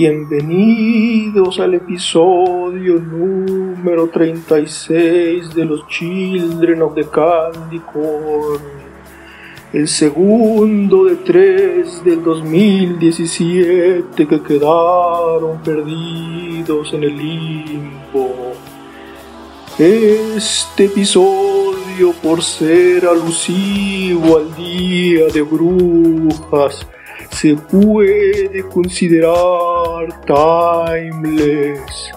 Bienvenidos al episodio número 36 de los Children of the Candy Corn. El segundo de tres del 2017 que quedaron perdidos en el limbo. Este episodio, por ser alusivo al Día de Brujas, se puede considerar timeless,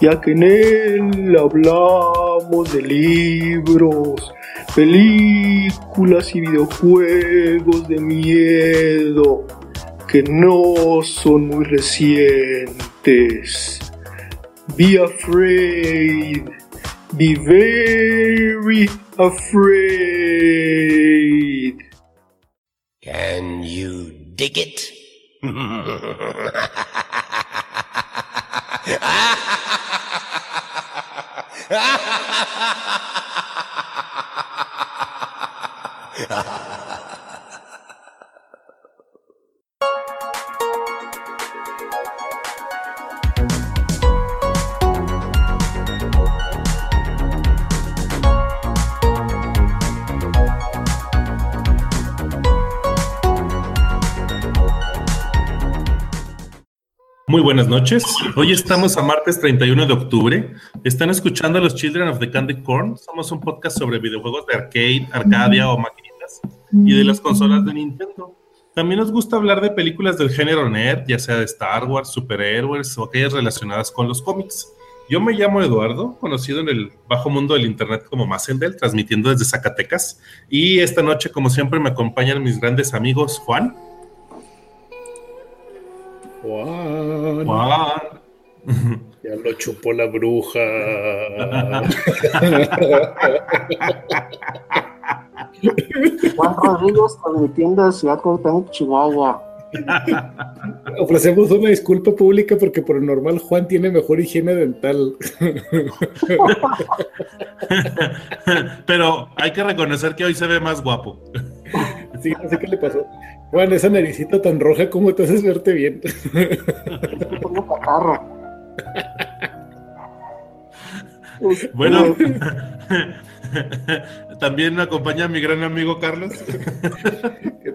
ya que en él hablamos de libros, películas y videojuegos de miedo que no son muy recientes. Be afraid, be very afraid. Can you dig it? Muy buenas noches. Hoy estamos a martes 31 de octubre. Están escuchando a los Children of the Candy Corn. Somos un podcast sobre videojuegos de arcade, arcadia o maquinitas y de las consolas de Nintendo. También nos gusta hablar de películas del género nerd, ya sea de Star Wars, superhéroes o aquellas relacionadas con los cómics. Yo me llamo Eduardo, conocido en el bajo mundo del internet como Macendel, transmitiendo desde Zacatecas. Y esta noche, como siempre, me acompañan mis grandes amigos Juan. Juan. Juan. Ya lo chupó la bruja. Juan Rodríguez transmitiendo de Ciudad Cuauhtémoc, Chihuahua. Ofrecemos una disculpa pública porque por lo normal Juan tiene mejor higiene dental. Pero hay que reconocer que hoy se ve más guapo. Sí, no sé qué le pasó. Juan, esa naricita tan roja, ¿cómo te haces verte bien? Tengo catarro. Bueno, también me acompaña mi gran amigo Carlos. ¿Qué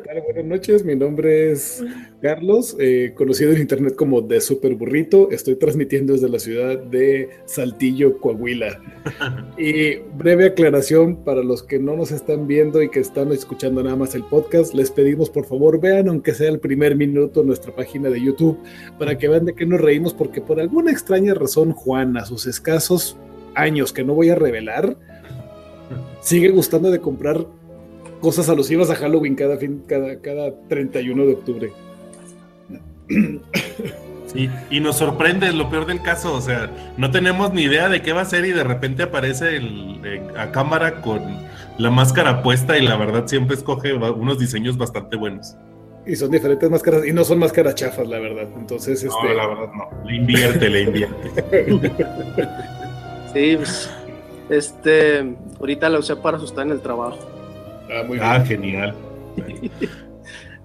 noches, mi nombre es Carlos, eh, conocido en internet como The Super Burrito. Estoy transmitiendo desde la ciudad de Saltillo, Coahuila. Y breve aclaración para los que no nos están viendo y que están escuchando nada más el podcast, les pedimos por favor vean, aunque sea el primer minuto, nuestra página de YouTube para que vean de qué nos reímos, porque por alguna extraña razón, Juan, a sus escasos años que no voy a revelar, sigue gustando de comprar cosas alusivas a Halloween cada, fin, cada, cada 31 de octubre. Sí, y nos sorprende lo peor del caso, o sea, no tenemos ni idea de qué va a ser y de repente aparece el, eh, a cámara con la máscara puesta y la verdad siempre escoge unos diseños bastante buenos. Y son diferentes máscaras, y no son máscaras chafas, la verdad. Entonces, este, No, la verdad no. Le invierte, le invierte. Sí, pues, este, ahorita la usé para asustar en el trabajo. Ah, muy Ah, bien. genial.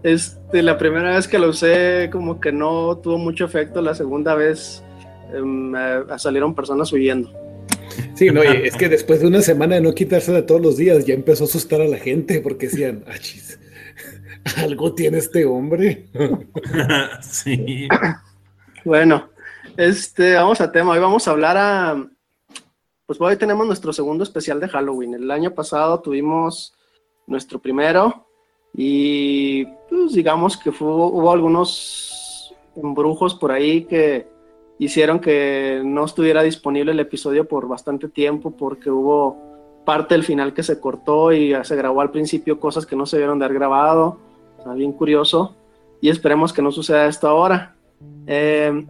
Este, la primera vez que la usé como que no tuvo mucho efecto, la segunda vez em, eh, salieron personas huyendo. Sí, no, y es que después de una semana de no quitársela todos los días, ya empezó a asustar a la gente porque decían, ah, chis, algo tiene este hombre. sí. Bueno, este, vamos a tema, hoy vamos a hablar a, pues hoy tenemos nuestro segundo especial de Halloween. El año pasado tuvimos nuestro primero y pues digamos que hubo algunos embrujos por ahí que hicieron que no estuviera disponible el episodio por bastante tiempo porque hubo parte del final que se cortó y se grabó al principio cosas que no se debieron de haber grabado. Está bien curioso y esperemos que no suceda esto ahora. Eh,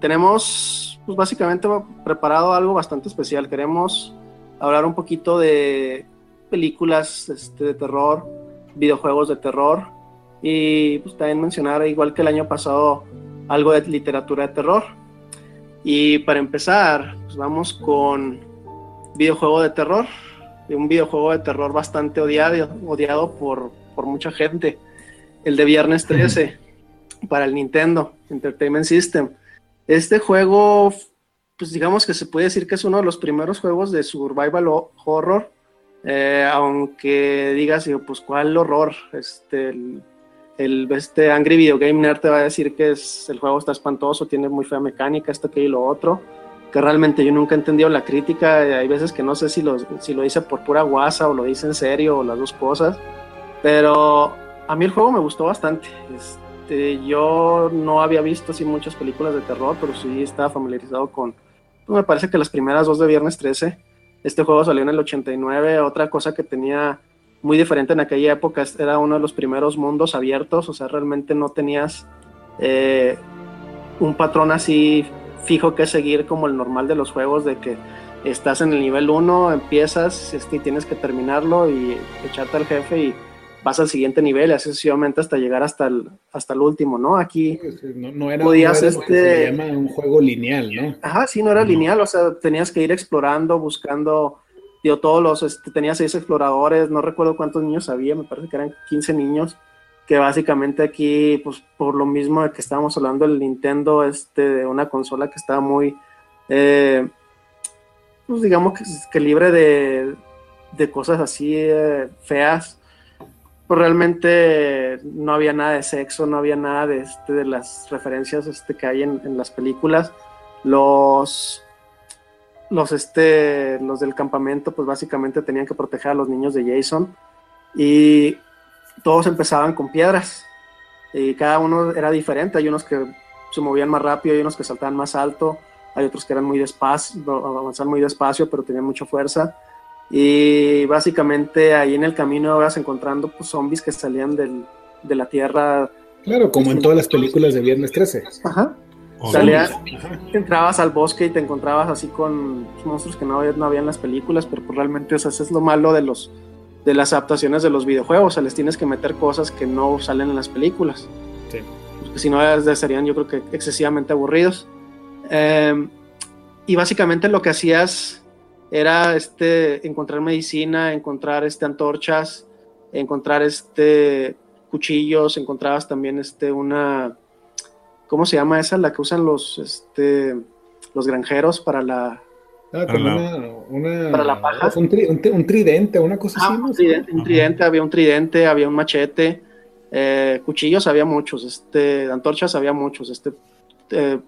tenemos, pues básicamente preparado algo bastante especial. Queremos hablar un poquito de películas este, de terror, videojuegos de terror y pues también mencionar, igual que el año pasado, algo de literatura de terror. Y para empezar, pues vamos con videojuego de terror, un videojuego de terror bastante odiado, odiado por, por mucha gente, el de Viernes 13. para el Nintendo Entertainment System. Este juego, pues digamos que se puede decir que es uno de los primeros juegos de survival horror, eh, aunque digas, pues cuál horror, este, el, este Angry Video Game Nerd te va a decir que el juego está espantoso, tiene muy fea mecánica, esto, que y lo otro, que realmente yo nunca he entendido la crítica, hay veces que no sé si lo, si dice por pura guasa o lo dice en serio o las dos cosas, pero a mí el juego me gustó bastante. Este, yo no había visto así muchas películas de terror, pero sí estaba familiarizado con, me parece que las primeras dos de Viernes 13. Este juego salió en el 89. Otra cosa que tenía muy diferente en aquella época era uno de los primeros mundos abiertos, o sea, realmente no tenías eh, un patrón así fijo que seguir como el normal de los juegos, de que estás en el nivel 1, empiezas y tienes que terminarlo y echarte al jefe y vas al siguiente nivel, así sucesivamente hasta llegar hasta el, hasta el último, ¿no? Aquí no, era, podías este... llama un juego lineal, ¿no? Ajá, sí, no era lineal, o sea, tenías que ir explorando, buscando, digo, todos los, este, tenías seis exploradores, no recuerdo cuántos niños había, me parece que eran 15 niños, que básicamente aquí, pues por lo mismo de que estábamos hablando del Nintendo, este, de una consola que estaba muy, eh, pues digamos que, libre de, de, cosas así eh, feas, pues realmente no había nada de sexo, no había nada de, este, de las referencias este, que hay en, las películas. Los, los, este, los del campamento, pues básicamente tenían que proteger a los niños de Jason y todos empezaban con piedras y cada uno era diferente. Hay unos que se movían más rápido, hay unos que saltaban más alto, hay otros que eran muy despacio, avanzaban muy despacio, pero tenían mucha fuerza. Y básicamente ahí en el camino vas encontrando pues, zombies que salían del, de la tierra. Claro, como en todas las películas de Viernes 13. Ajá. Salías, entrabas al bosque y te encontrabas así con monstruos que no había, no había en las películas, pero pues realmente eso es lo malo de los de las adaptaciones de los videojuegos, o sea, les tienes que meter cosas que no salen en las películas. Sí. Porque si no serían yo creo que excesivamente aburridos. Em, y básicamente lo que hacías era este, encontrar medicina, encontrar este, antorchas, encontrar este, cuchillos, encontrabas también este, una, ¿cómo se llama esa? La que usan los, este, los granjeros para la... Ah, una, para la paja. Un, tridente, una cosa ah, así. Un tridente, había un tridente, había un machete, eh, cuchillos había muchos, este, antorchas había muchos, este, eh,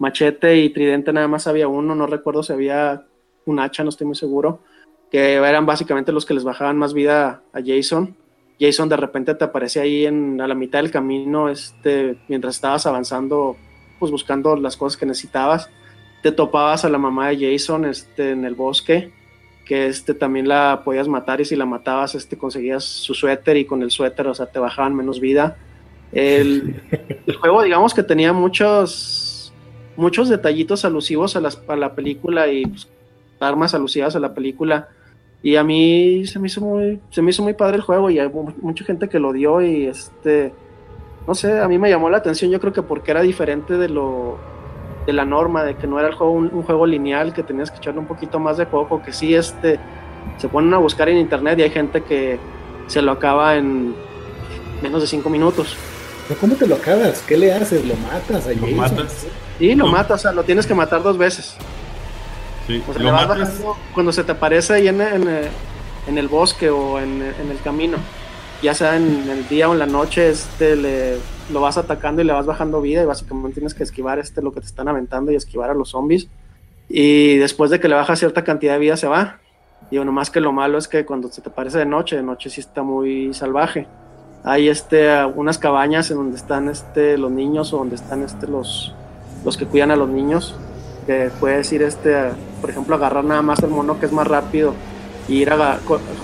machete y tridente nada más había uno, no recuerdo si había un hacha, no estoy muy seguro, que eran básicamente los que les bajaban más vida a Jason. Jason de repente te aparece ahí en, a la mitad del camino, este, mientras estabas avanzando, pues buscando las cosas que necesitabas. Te topabas a la mamá de Jason este, en el bosque, que este, también la podías matar y si la matabas este, conseguías su suéter y con el suéter, o sea, te bajaban menos vida. El, juego, digamos que tenía muchos, muchos detallitos alusivos a, las, a la película y pues, armas alusivas a la película. Y a mí se me hizo muy, se me hizo muy padre el juego y hay mucha gente que lo dio y este, no sé, a mí me llamó la atención, yo creo que porque era diferente de lo, de la norma, de que no era el juego, un, juego lineal, que tenías que echarle un poquito más de juego, que sí, este, se ponen a buscar en internet y hay gente que se lo acaba en menos de cinco minutos. ¿Pero cómo te lo acabas? ¿Qué le haces? ¿Lo matas? ¿Lo matas? Sí, lo matas, o sea, lo tienes que matar dos veces cuando se te aparece ahí en, en, el bosque o en, el camino, ya sea en el día o en la noche, este, le, lo vas atacando y le vas bajando vida y básicamente tienes que esquivar este, lo que te están aventando y esquivar a los zombies. Y después de que le baja cierta cantidad de vida se va. Y bueno, más que lo malo es que cuando se te aparece de noche, de noche sí está muy salvaje. Hay este, unas cabañas en donde están este, los niños o donde están este, los, los que cuidan a los niños que puedes ir, este, por ejemplo, agarrar nada más el mono que es más rápido y ir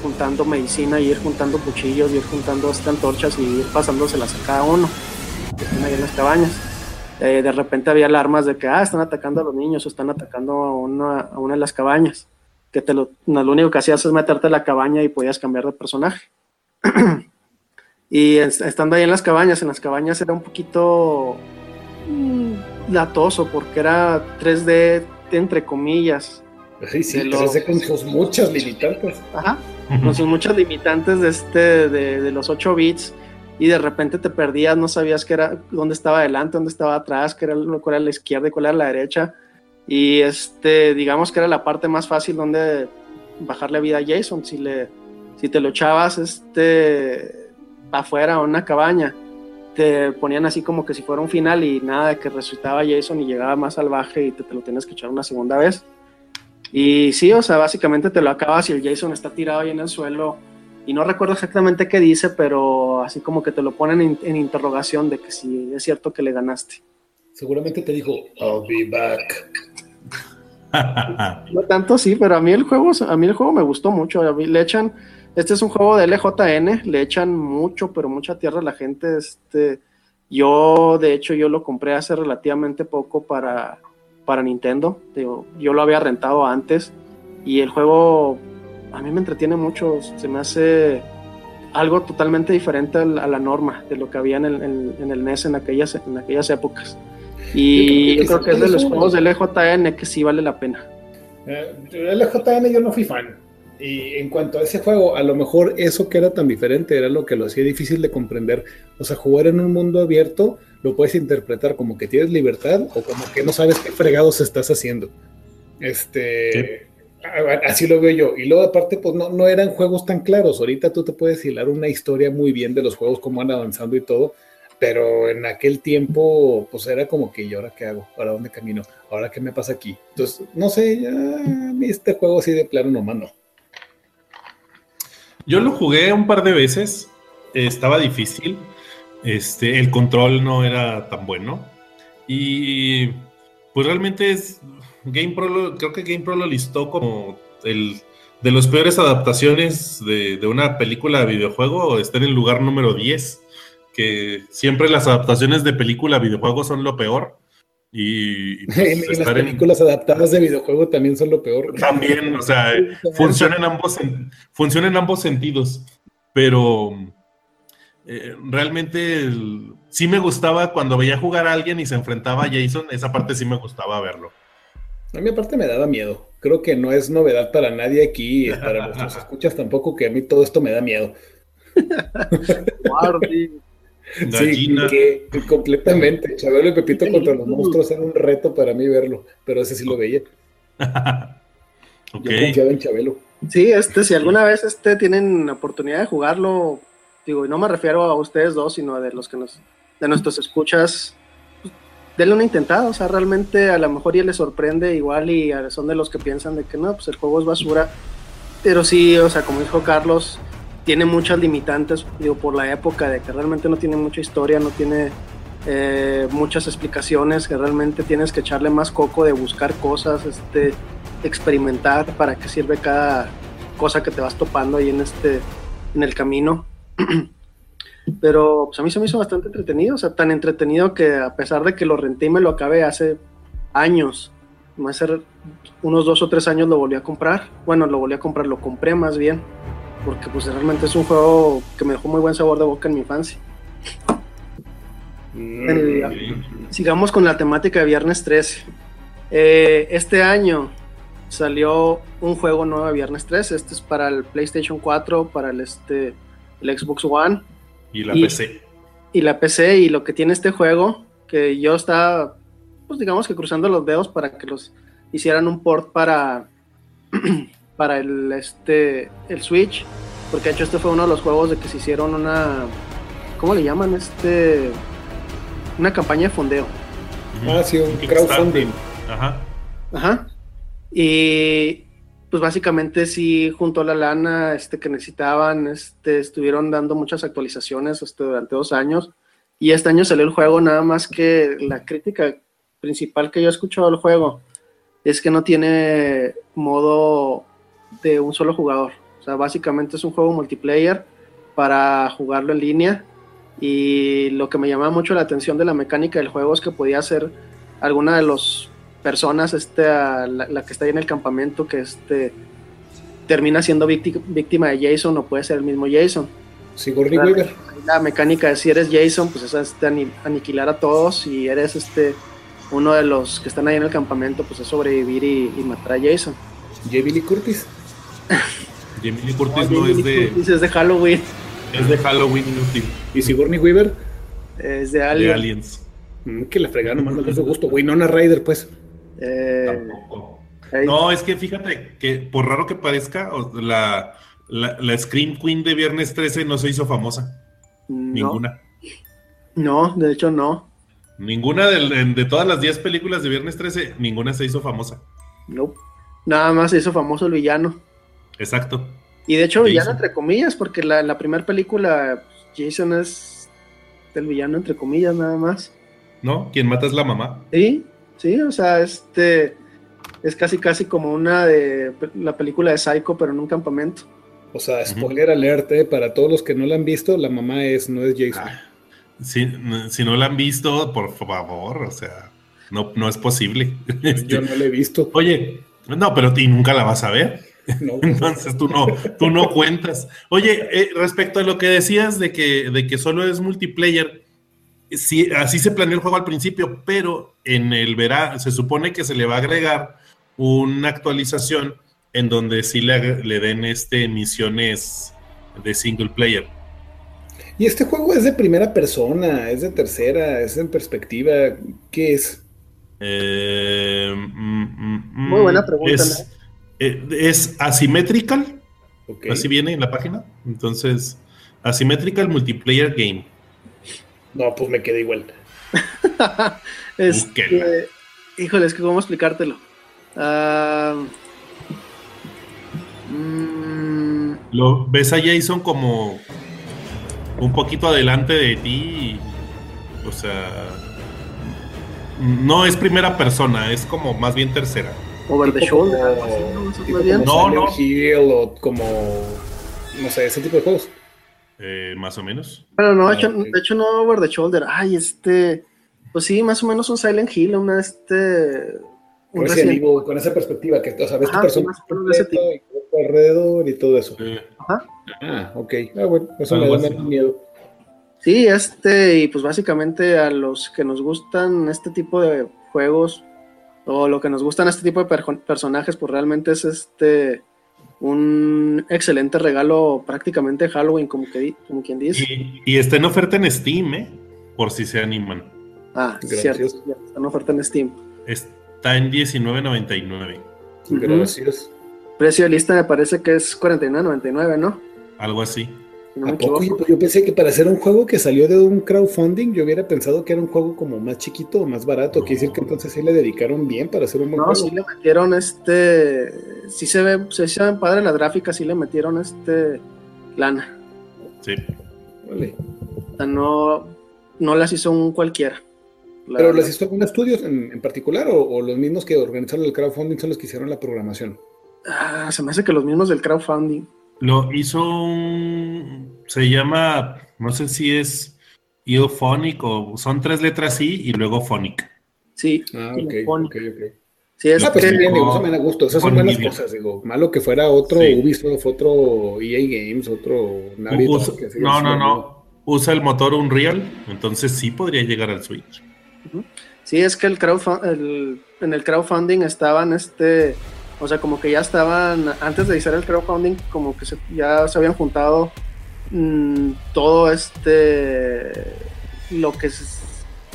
juntando medicina, y ir juntando cuchillos, y ir juntando estas antorchas y ir pasándoselas a cada uno que están ahí en las cabañas. Eh, de repente había alarmas de que ah, están atacando a los niños o están atacando a una, a una de las cabañas. Que te lo, lo único que hacías es meterte a la cabaña y podías cambiar de personaje. y estando ahí en las cabañas, en las cabañas era un poquito latoso porque era 3D entre comillas. Sí, sí, 3D con sus muchas limitantes. Ajá, con sus muchas limitantes de, este, de, los 8 bits. y de repente te perdías, no sabías qué era, dónde estaba adelante, dónde estaba atrás, qué era, cuál era la izquierda y cuál era la derecha. Y este, digamos que era la parte más fácil donde bajarle vida a Jason. Si, le, si te lo echabas este, afuera o en una cabaña, te ponían así como que si fuera un final y nada de que resucitaba Jason y llegaba más salvaje y te, te lo tienes que echar una segunda vez. Y sí, o sea, básicamente te lo acabas y el Jason está tirado ahí en el suelo. Y no recuerdo exactamente qué dice, pero así como que te lo ponen en, en interrogación de que si es cierto que le ganaste. Seguramente te dijo, I'll be back. No tanto sí, pero a mí el juego, a mí el juego me gustó mucho. A mí le echan, este es un juego de LJN, le echan mucho, pero mucha tierra a la gente. Este, yo, de hecho, yo lo compré hace relativamente poco para, para Nintendo. Digo, yo lo había rentado antes y el juego a mí me entretiene mucho. Se me hace algo totalmente diferente a la, a la norma de lo que había en el, en, en el NES en aquellas, en aquellas épocas. Y yo creo que es de los juegos del EJN que sí vale la pena. Eh, el LJN yo no fui fan. Y en cuanto a ese juego, a lo mejor eso que era tan diferente era lo que lo hacía difícil de comprender. O sea, jugar en un mundo abierto lo puedes interpretar como que tienes libertad o como que no sabes qué fregados estás haciendo. Este. Así lo veo yo. Y luego, aparte, pues no, no eran juegos tan claros. Ahorita tú te puedes hilar una historia muy bien de los juegos, cómo van avanzando y todo. Pero en aquel tiempo, pues era como que, ¿y ahora qué hago? ¿Para dónde camino? ¿Ahora qué me pasa aquí? Entonces, no sé, ya, este juego así de plano nomás no. Yo lo jugué un par de veces, eh, estaba difícil, este, el control no era tan bueno y pues realmente es GamePro, creo que GamePro lo listó como el de las peores adaptaciones de, de una película de videojuego, está en el lugar número 10, que siempre las adaptaciones de película a videojuego son lo peor y, y, pues, Y las en- películas adaptadas de videojuego también son lo peor. también, o sea, funciona en ambos, funciona en ambos sentidos, pero eh, realmente el- sí me gustaba cuando veía jugar a alguien y se enfrentaba a Jason, esa parte sí me gustaba verlo. A mí aparte me daba miedo. Creo que no es novedad para nadie aquí, para nuestros escuchas tampoco, que a mí todo esto me da miedo. Gallina. Sí, que, completamente. Chabelo y Pepito contra los monstruos era un reto para mí verlo, pero ese sí lo veía. ok, Yo confiaba en Chabelo. Sí, este, si alguna vez este, tienen oportunidad de jugarlo, digo, y no me refiero a ustedes dos, sino de los que nos, de nuestros escuchas, pues, denle una intentada, o sea, realmente a lo mejor ya les sorprende igual y a- son de los que piensan de que no, pues el juego es basura, pero sí, o sea, como dijo Carlos, tiene muchas limitantes, digo, por la época de que realmente no tiene mucha historia, no tiene eh, muchas explicaciones, que realmente tienes que echarle más coco de buscar cosas, este, experimentar para qué sirve cada cosa que te vas topando ahí en este, en el camino. Pero pues a mí se me hizo bastante entretenido, o sea, tan entretenido que a pesar de que lo renté me lo acabé hace años, hace unos dos o tres años lo volví a comprar. Bueno, lo volví a comprar, lo compré más bien, porque pues realmente es un juego que me dejó muy buen sabor de boca en mi infancia. Mm, ok. Sigamos con la temática de Viernes 13. Eh, este año salió un juego nuevo de Viernes 13. Este es para el PlayStation 4, para el, este, el Xbox One y la y- PC. y la PC. Y lo que tiene este juego, que yo estaba, pues digamos que cruzando los dedos para que los hicieran un port para, para el, este, el Switch. Porque de hecho este fue uno de los juegos de que se hicieron una, ¿cómo le llaman? Este, una campaña de fondeo. Ah, sí, un crowdfunding. Ajá. Ajá. Y pues básicamente sí, junto a la lana este, que necesitaban, este, estuvieron dando muchas actualizaciones este, durante dos años. Y este año salió el juego, nada más que la crítica principal que yo he escuchado del juego es que no tiene modo de un solo jugador. O sea, básicamente es un juego multiplayer para jugarlo en línea. Y lo que me llamaba mucho la atención de la mecánica del juego es que podía ser alguna de las personas, este, la, la que está ahí en el campamento, que este, termina siendo vícti- víctima de Jason o puede ser el mismo Jason. Sigourney Weaver. La mecánica de si eres Jason, pues es este, ani- aniquilar a todos. Si eres este uno de los que están ahí en el campamento, pues es sobrevivir y, y matar a Jason. Jamie Lee Curtis. Jamie Lee Curtis no es de. Dices de Halloween. Es de Halloween inútil. ¿Y Sigourney Weaver? Es de De Alien. Aliens. Mm, que la fregaron, nomás no su gusto. Winona Ryder, pues. Eh, Tampoco. No, es que fíjate que por raro que parezca, la, la, la Scream Queen de Viernes 13 no se hizo famosa. no, Ninguna. no, de hecho no. Ninguna de, todas las 10 películas de Viernes 13, ninguna se hizo famosa. No. Nada más se hizo famoso el villano. Exacto. Y de hecho, ¿Qué villano entre comillas, porque la, la primera película, pues, Jason es el villano entre comillas, nada más. ¿No? Quien mata es la mamá. Sí, sí, o sea, este es casi casi como una de la película de Psycho, pero en un campamento. O sea, spoiler alert, eh, para todos los que no la han visto, la mamá es, no es Jason. Ah, Si, si no la han visto, por favor, o sea, no, no es posible. Yo no la he visto. Oye, no, pero ti nunca la vas a ver. No. Entonces tú no, tú no cuentas. Oye, eh, respecto a lo que decías de que, de que solo es multiplayer, sí, así se planeó el juego al principio, pero en el verano se supone que se le va a agregar una actualización en donde sí le, le den este misiones de single player. Y este juego es de primera persona, es de tercera, es en perspectiva. ¿Qué es? Eh, mm, mm, mm, Muy buena pregunta, Es, eh, es asymmetrical, así viene en la página. Entonces, asymmetrical multiplayer game. No, pues me quedé igual. Este, Búsquenla. híjole, es que cómo explicártelo. Ah, mm, Lo ves a Jason como un poquito adelante de ti. y, o sea, no es primera persona, es como más bien tercera. Over the shoulder, como- algo así, ¿no? Eso tipo más bien. como No, Silent no. Hill o como, no sé, ese tipo de juegos. eh, más o menos. Pero no, de Ah, hecho, de hecho no over the shoulder. Ay, este, pues sí, más o menos un Silent Hill, una este, un Con, ese ánimo, con esa perspectiva, que o sea, ves tu Ajá, persona sí, más o menos de ese completa y todo tu alrededor y todo eso. Eh, Ajá. Ah, ok. Ah, bueno, eso me da menos miedo. Sí, este, y pues básicamente a los que nos gustan este tipo de juegos, o lo que nos gustan este tipo de personajes, pues realmente es este un excelente regalo prácticamente Halloween, como, que, como quien dice. y, y está en oferta en Steam, ¿eh? Por si se animan. Ah, Gracias. cierto, cierto, está en oferta en Steam. Está en 19.99. Ujú. Gracias. Precio de lista me parece que es 49.99, ¿no? Algo así. Si no me ¿A poco? Yo, yo pensé que para hacer un juego que salió de un crowdfunding, yo hubiera pensado que era un juego como más chiquito o más barato. Quiere decir que entonces sí le dedicaron bien para hacer un buen No, juego. sí le metieron este. Sí se ve, se ven padre las gráficas, sí le metieron este. lana. Sí. Vale. O sea, no, no las hizo un cualquiera. La ¿Pero verdad. las hizo algún estudios en, en particular o, o los mismos que organizaron el crowdfunding son los que hicieron la programación? Ah, se me hace que los mismos del crowdfunding. Lo hizo un. Se llama. No sé si es Eophonic o. Son tres letras I y luego Phonic. Sí. Ah, ok, pone. ok, ok. Sí, es Ah, pues que- bien, digo, eso me da gusto. Esas son buenas cosas, digo. Malo que fuera otro Sí. Ubisoft, otro EA Games, otro Usa- que sigue no, no, no. Usa el motor Unreal, entonces sí podría llegar al Switch. Sí, es que el crowdfu- el- en el crowdfunding estaban, este, o sea, como que ya estaban, antes de hacer el crowdfunding, como que se- ya se habían juntado mm, todo este, lo que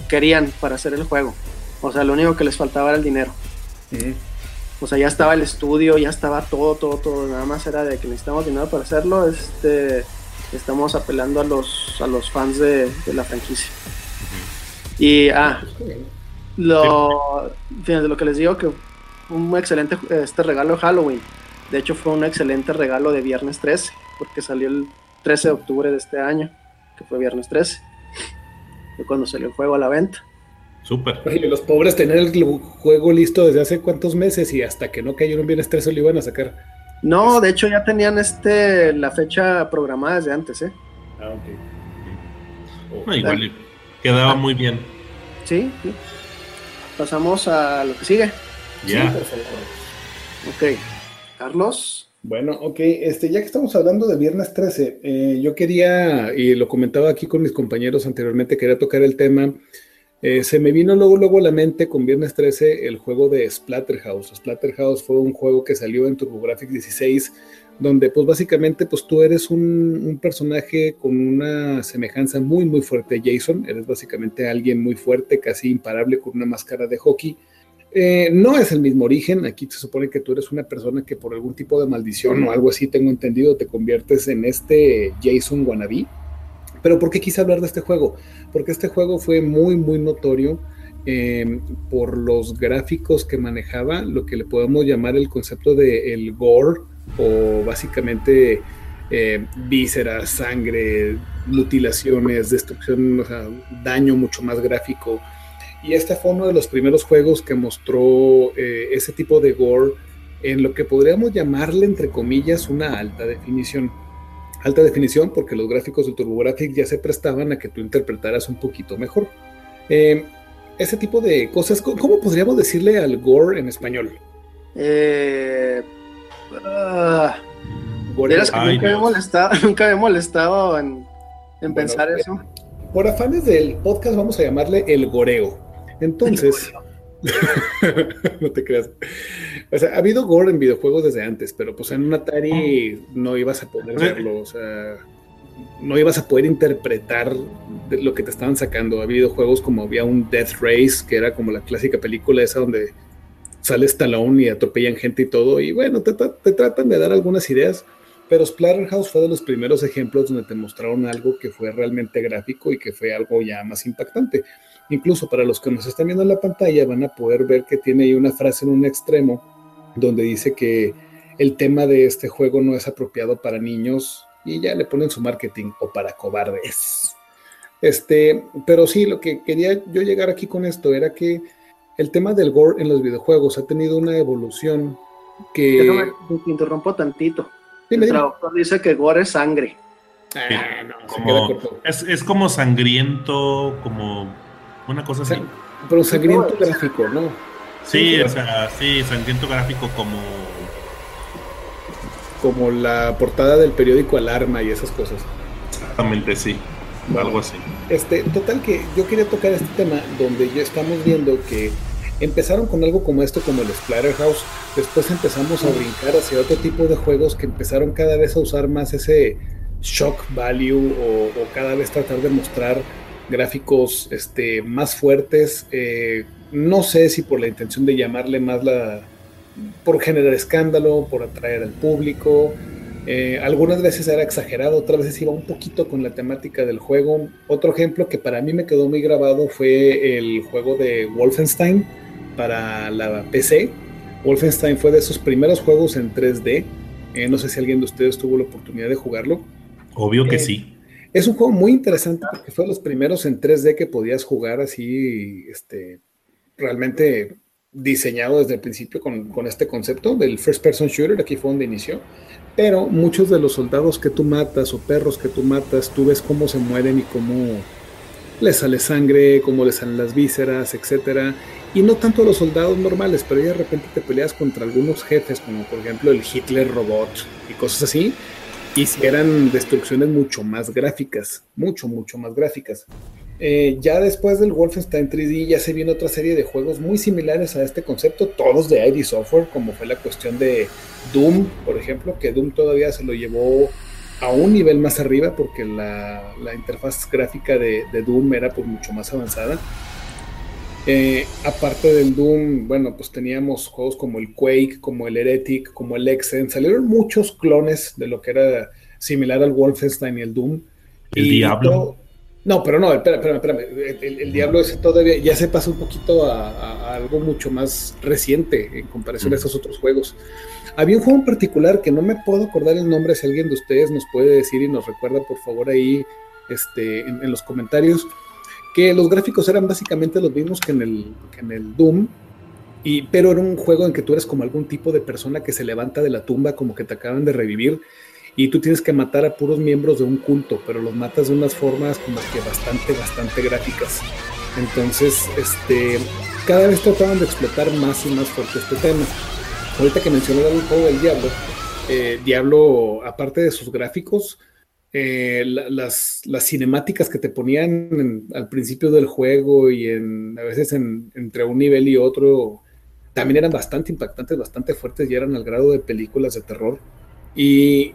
querían para hacer el juego. O sea, lo único que les faltaba era el dinero. Ujú. O sea, ya estaba el estudio, ya estaba todo, todo, todo. Nada más era de que necesitamos dinero para hacerlo. Este, estamos apelando a los, a los fans de, de la franquicia. Y, ah, lo, fíjense, lo que les digo que un excelente este regalo de Halloween. De hecho, fue un excelente regalo de viernes 13, porque salió el 13 de octubre de este año, que fue viernes 13. Fue cuando salió el juego a la venta. Súper. Oye, los pobres tener el juego listo desde hace cuántos meses y hasta que no cayeron bien estrés lo iban a sacar. No, de hecho ya tenían este la fecha programada desde antes, ¿eh? Ah, ok. No, igual quedaba muy bien. Sí, sí. Pasamos a lo que sigue. Ya. favor. Ok. Carlos. Bueno, ok, este, ya que estamos hablando de Viernes 13, eh, yo quería, y lo comentaba aquí con mis compañeros anteriormente, quería tocar el tema. eh, se me vino luego, luego a la mente con Viernes 13 el juego de Splatterhouse. Splatterhouse fue un juego que salió en TurboGrafx 16, donde pues básicamente pues tú eres un, un, personaje con una semejanza muy muy fuerte a Jason, eres básicamente alguien muy fuerte, casi imparable con una máscara de hockey. Eh, no es el mismo origen, aquí se supone que tú eres una persona que por algún tipo de maldición o algo así, tengo entendido, te conviertes en este Jason wannabe. Pero ¿por qué quise hablar de este juego? Porque este juego fue muy muy notorio eh, por los gráficos que manejaba, lo que le podemos llamar el concepto de el gore o básicamente eh, vísceras, sangre, mutilaciones, destrucción, o sea, daño mucho más gráfico. Y este fue uno de los primeros juegos que mostró eh, ese tipo de gore en lo que podríamos llamarle, entre comillas, una alta definición. Alta definición porque los gráficos de TurboGrafx ya se prestaban a que tú interpretaras un poquito mejor. Eh, ese tipo de cosas, ¿cómo podríamos decirle al gore en español? Eh, Uh, nunca, me he molestado, nunca he molestado en, pensar eh, eso. Por afanes del podcast vamos a llamarle el goreo. Entonces, no te creas. O sea, ha habido gore en videojuegos desde antes, pero pues en un Atari no ibas a poder verlo, o sea, no ibas a poder interpretar lo que te estaban sacando. Ha habido juegos como había un Death Race, que era como la clásica película esa donde sale Stallone y atropellan gente y todo, y bueno, te, tratan de dar algunas ideas, pero Splatterhouse fue de los primeros ejemplos donde te mostraron algo que fue realmente gráfico y que fue algo ya más impactante. Incluso para los que nos están viendo en la pantalla van a poder ver que tiene ahí una frase en un extremo donde dice que el tema de este juego no es apropiado para niños y ya le ponen su marketing o para cobardes. Este, pero sí, lo que quería yo llegar aquí con esto era que el tema del gore en los videojuegos ha tenido una evolución que... te interrumpo tantito. el traductor dice que gore es sangre. Ah, no, es, como sangriento, como una cosa así. Pero sangriento gráfico, ¿no? Sí, o sea, sí, sangriento gráfico como... Como la portada del periódico Alarma y esas cosas. Exactamente, sí algo así. Este, total que yo quería tocar este tema donde ya estamos viendo que empezaron con algo como esto, como el Splatterhouse, después empezamos a brincar hacia otro tipo de juegos que empezaron cada vez a usar más ese shock value o, cada vez tratar de mostrar gráficos este, más fuertes. Eh, no sé si por la intención de llamarle más la... por generar escándalo, por atraer al público, eh, algunas veces era exagerado, otras veces iba un poquito con la temática del juego. Otro ejemplo que para mí me quedó muy grabado fue el juego de Wolfenstein para la PC. Wolfenstein fue de esos primeros juegos en 3D. Eh, no sé si alguien de ustedes tuvo la oportunidad de jugarlo. Obvio que eh, sí. Es un juego muy interesante porque fue de los primeros en 3D que podías jugar así, este, realmente diseñado desde el principio con, con este concepto del first person shooter. Aquí fue donde inició pero muchos de los soldados que tú matas o perros que tú matas, tú ves cómo se mueren y cómo les sale sangre, cómo les salen las vísceras, etcétera. Y no tanto los soldados normales, pero de repente te peleas contra algunos jefes, como por ejemplo el Hitler Robot y cosas así, y eran destrucciones mucho más gráficas, mucho, mucho más gráficas. Eh, ya después del Wolfenstein 3D ya se viene otra serie de juegos muy similares a este concepto, todos de ID Software, como fue la cuestión de Doom, por ejemplo, que Doom todavía se lo llevó a un nivel más arriba porque la, interfaz gráfica de, Doom era pues mucho más avanzada. Eh, aparte del Doom, bueno, pues teníamos juegos como el Quake, como el Heretic, como el Exen, salieron muchos clones de lo que era similar al Wolfenstein y el Doom. El Diablo. No, pero no, espérame, espérame, El, Diablo ese todavía ya se pasó un poquito a, algo mucho más reciente en comparación a estos otros juegos. Había un juego en particular que no me puedo acordar el nombre, si alguien de ustedes nos puede decir y nos recuerda, por favor, ahí este, en, los comentarios, que los gráficos eran básicamente los mismos que en el, que en el Doom, y, pero era un juego en que tú eres como algún tipo de persona que se levanta de la tumba, como que te acaban de revivir y tú tienes que matar a puros miembros de un culto, pero los matas de unas formas como que bastante, bastante gráficas. Entonces, este, cada vez trataban de explotar más y más fuerte este tema. Ahorita que mencioné el juego del Diablo, eh, Diablo, aparte de sus gráficos, eh, las, las, cinemáticas que te ponían al principio del juego y en, a veces entre un nivel y otro, también eran bastante impactantes, bastante fuertes y eran al grado de películas de terror. Y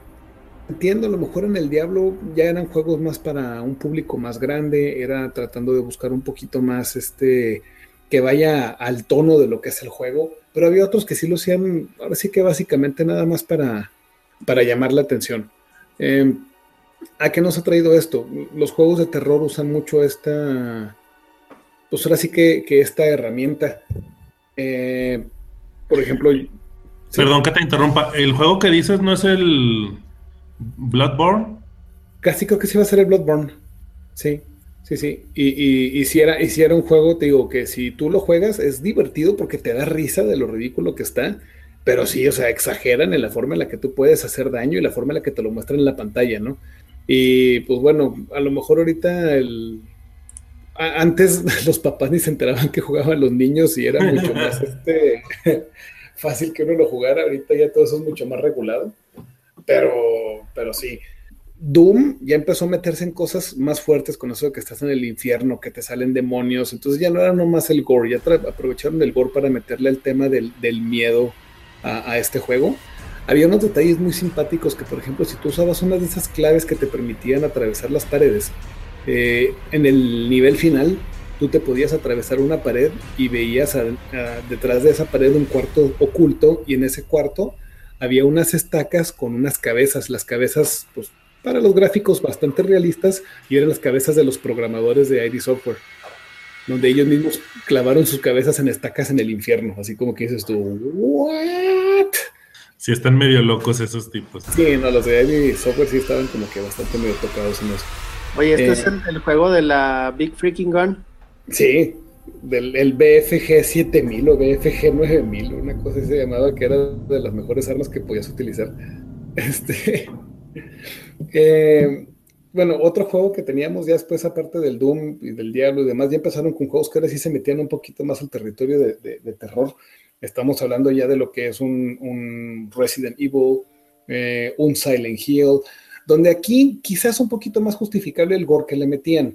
entiendo, a lo mejor en el Diablo ya eran juegos más para un público más grande, era tratando de buscar un poquito más este que vaya al tono de lo que es el juego, pero había otros que sí lo hacían, ahora sí que básicamente nada más para, para llamar la atención. Em, ¿A qué nos ha traído esto? Los juegos de terror usan mucho esta, pues ahora sí que, esta herramienta. Eh, por ejemplo... Perdón que te interrumpa, ¿el juego que dices no es el Bloodborne? Casi creo que sí va a ser el Bloodborne, sí. Sí, sí. Y, si era, y si era un juego, te digo que si tú lo juegas es divertido porque te da risa de lo ridículo que está, pero sí, o sea, exageran en la forma en la que tú puedes hacer daño y la forma en la que te lo muestran en la pantalla, ¿no? Y pues bueno, a lo mejor ahorita el... antes los papás ni se enteraban que jugaban los niños y era mucho más este, fácil que uno lo jugara. Ahorita ya todo eso es mucho más regulado. Pero, pero sí. Doom ya empezó a meterse en cosas más fuertes con eso de que estás en el infierno, que te salen demonios. Entonces ya no era nomás el gore, ya aprovecharon el gore para meterle el tema del, miedo a, este juego. Había unos detalles muy simpáticos que, por ejemplo, si tú usabas una de esas claves que te permitían atravesar las paredes, eh, en el nivel final tú te podías atravesar una pared y veías detrás de esa pared un cuarto oculto y en ese cuarto había unas estacas con unas cabezas. Las cabezas, pues para los gráficos bastante realistas y eran las cabezas de los programadores de ID Software, donde ellos mismos clavaron sus cabezas en estacas en el infierno, así como que dices tú, ¿what? Sí, están medio locos esos tipos. Sí, no, los de ID Software sí estaban como que bastante medio tocados en eso. Oye, ¿este es eh, el, juego de la Big Freaking Gun? Sí, del el BFG 7000 o BFG 9000, una cosa así se llamaba que era de las mejores armas que podías utilizar. Este. Eh, bueno, otro juego que teníamos ya después, aparte del Doom y del Diablo y demás, ya empezaron con juegos que ahora sí se metían un poquito más al territorio de, terror. Estamos hablando ya de lo que es un, Resident Evil, eh, un Silent Hill, donde aquí quizás un poquito más justificable el gore que le metían.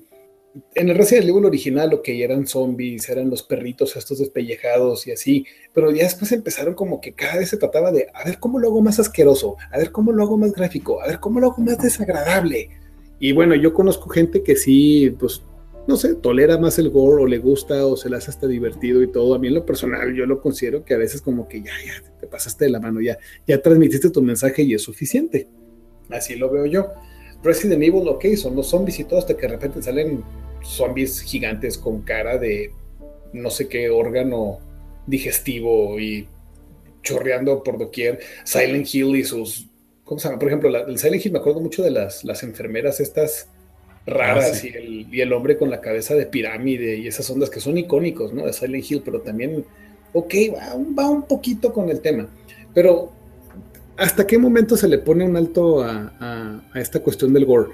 En el Resident Evil original, lo que eran zombies, eran los perritos estos despellejados y así, pero ya después empezaron como que cada vez se trataba de, a ver cómo lo hago más asqueroso, a ver cómo lo hago más gráfico, a ver cómo lo hago más desagradable. Y bueno, yo conozco gente que sí, pues, no sé, tolera más el gore o le gusta o se le hace hasta divertido y todo. A mí en lo personal yo lo considero que a veces como que ya, ya, te pasaste de la mano, ya, ya transmitiste tu mensaje y es suficiente. Así lo veo yo. Resident Evil, ok, son los zombies y todo, hasta que de repente salen zombies gigantes con cara de no sé qué órgano digestivo y chorreando por doquier. Silent Hill y sus. ¿Cómo se llama? Por ejemplo, el Silent Hill me acuerdo mucho de las, las enfermeras estas raras ah, y, el, y, el, hombre con la cabeza de pirámide y esas ondas que son icónicos, ¿no? De Silent Hill, pero también, ok, va, va un poquito con el tema. Pero, ¿hasta qué momento se le pone un alto a, a esta cuestión del gore?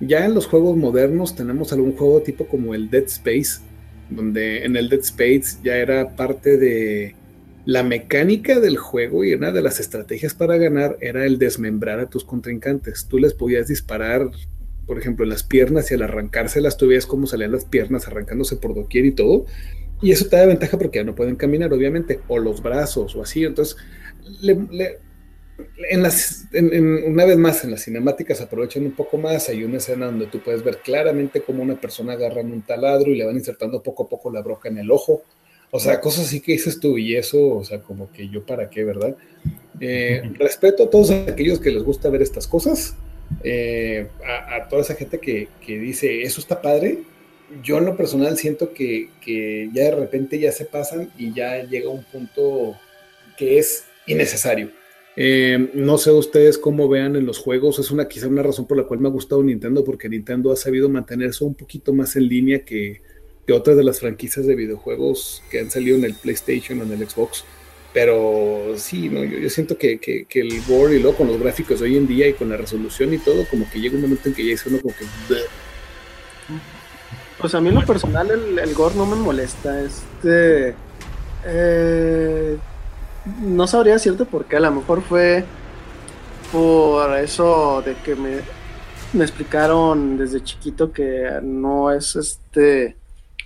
Ya en los juegos modernos tenemos algún juego tipo como el Dead Space, donde en el Dead Space ya era parte de la mecánica del juego y una de las estrategias para ganar era el desmembrar a tus contrincantes. Tú les podías disparar, por ejemplo, en las piernas y al arrancárselas tú veías cómo salían las piernas arrancándose por doquier y todo. Y eso te da ventaja porque ya no pueden caminar, obviamente, o los brazos o así. Entonces, le, en las, una vez más, en las cinemáticas aprovechan un poco más. Hay una escena donde tú puedes ver claramente cómo una persona agarra un taladro y le van insertando poco a poco la broca en el ojo. O sea, cosas así que dices tú y eso, o sea, como que yo para qué, ¿verdad? Eh, respeto a todos aquellos que les gusta ver estas cosas, eh, a, toda esa gente que, que, dice, eso está padre. Yo en lo personal siento que, que ya de repente ya se pasan y ya llega un punto que es innecesario eh, no sé ustedes cómo vean en los juegos, es una quizá una razón por la cual me ha gustado Nintendo, porque Nintendo ha sabido mantenerse un poquito más en línea que, otras de las franquicias de videojuegos que han salido en el PlayStation o en el Xbox. Pero sí, no, yo, siento que, el gore y luego con los gráficos hoy en día y con la resolución y todo, como que llega un momento en que ya es uno como que... Pues a mí en lo personal el, el gore no me molesta. Este... Eh no sabría decirte por qué, a lo mejor fue por eso de que me, me explicaron desde chiquito que no es este,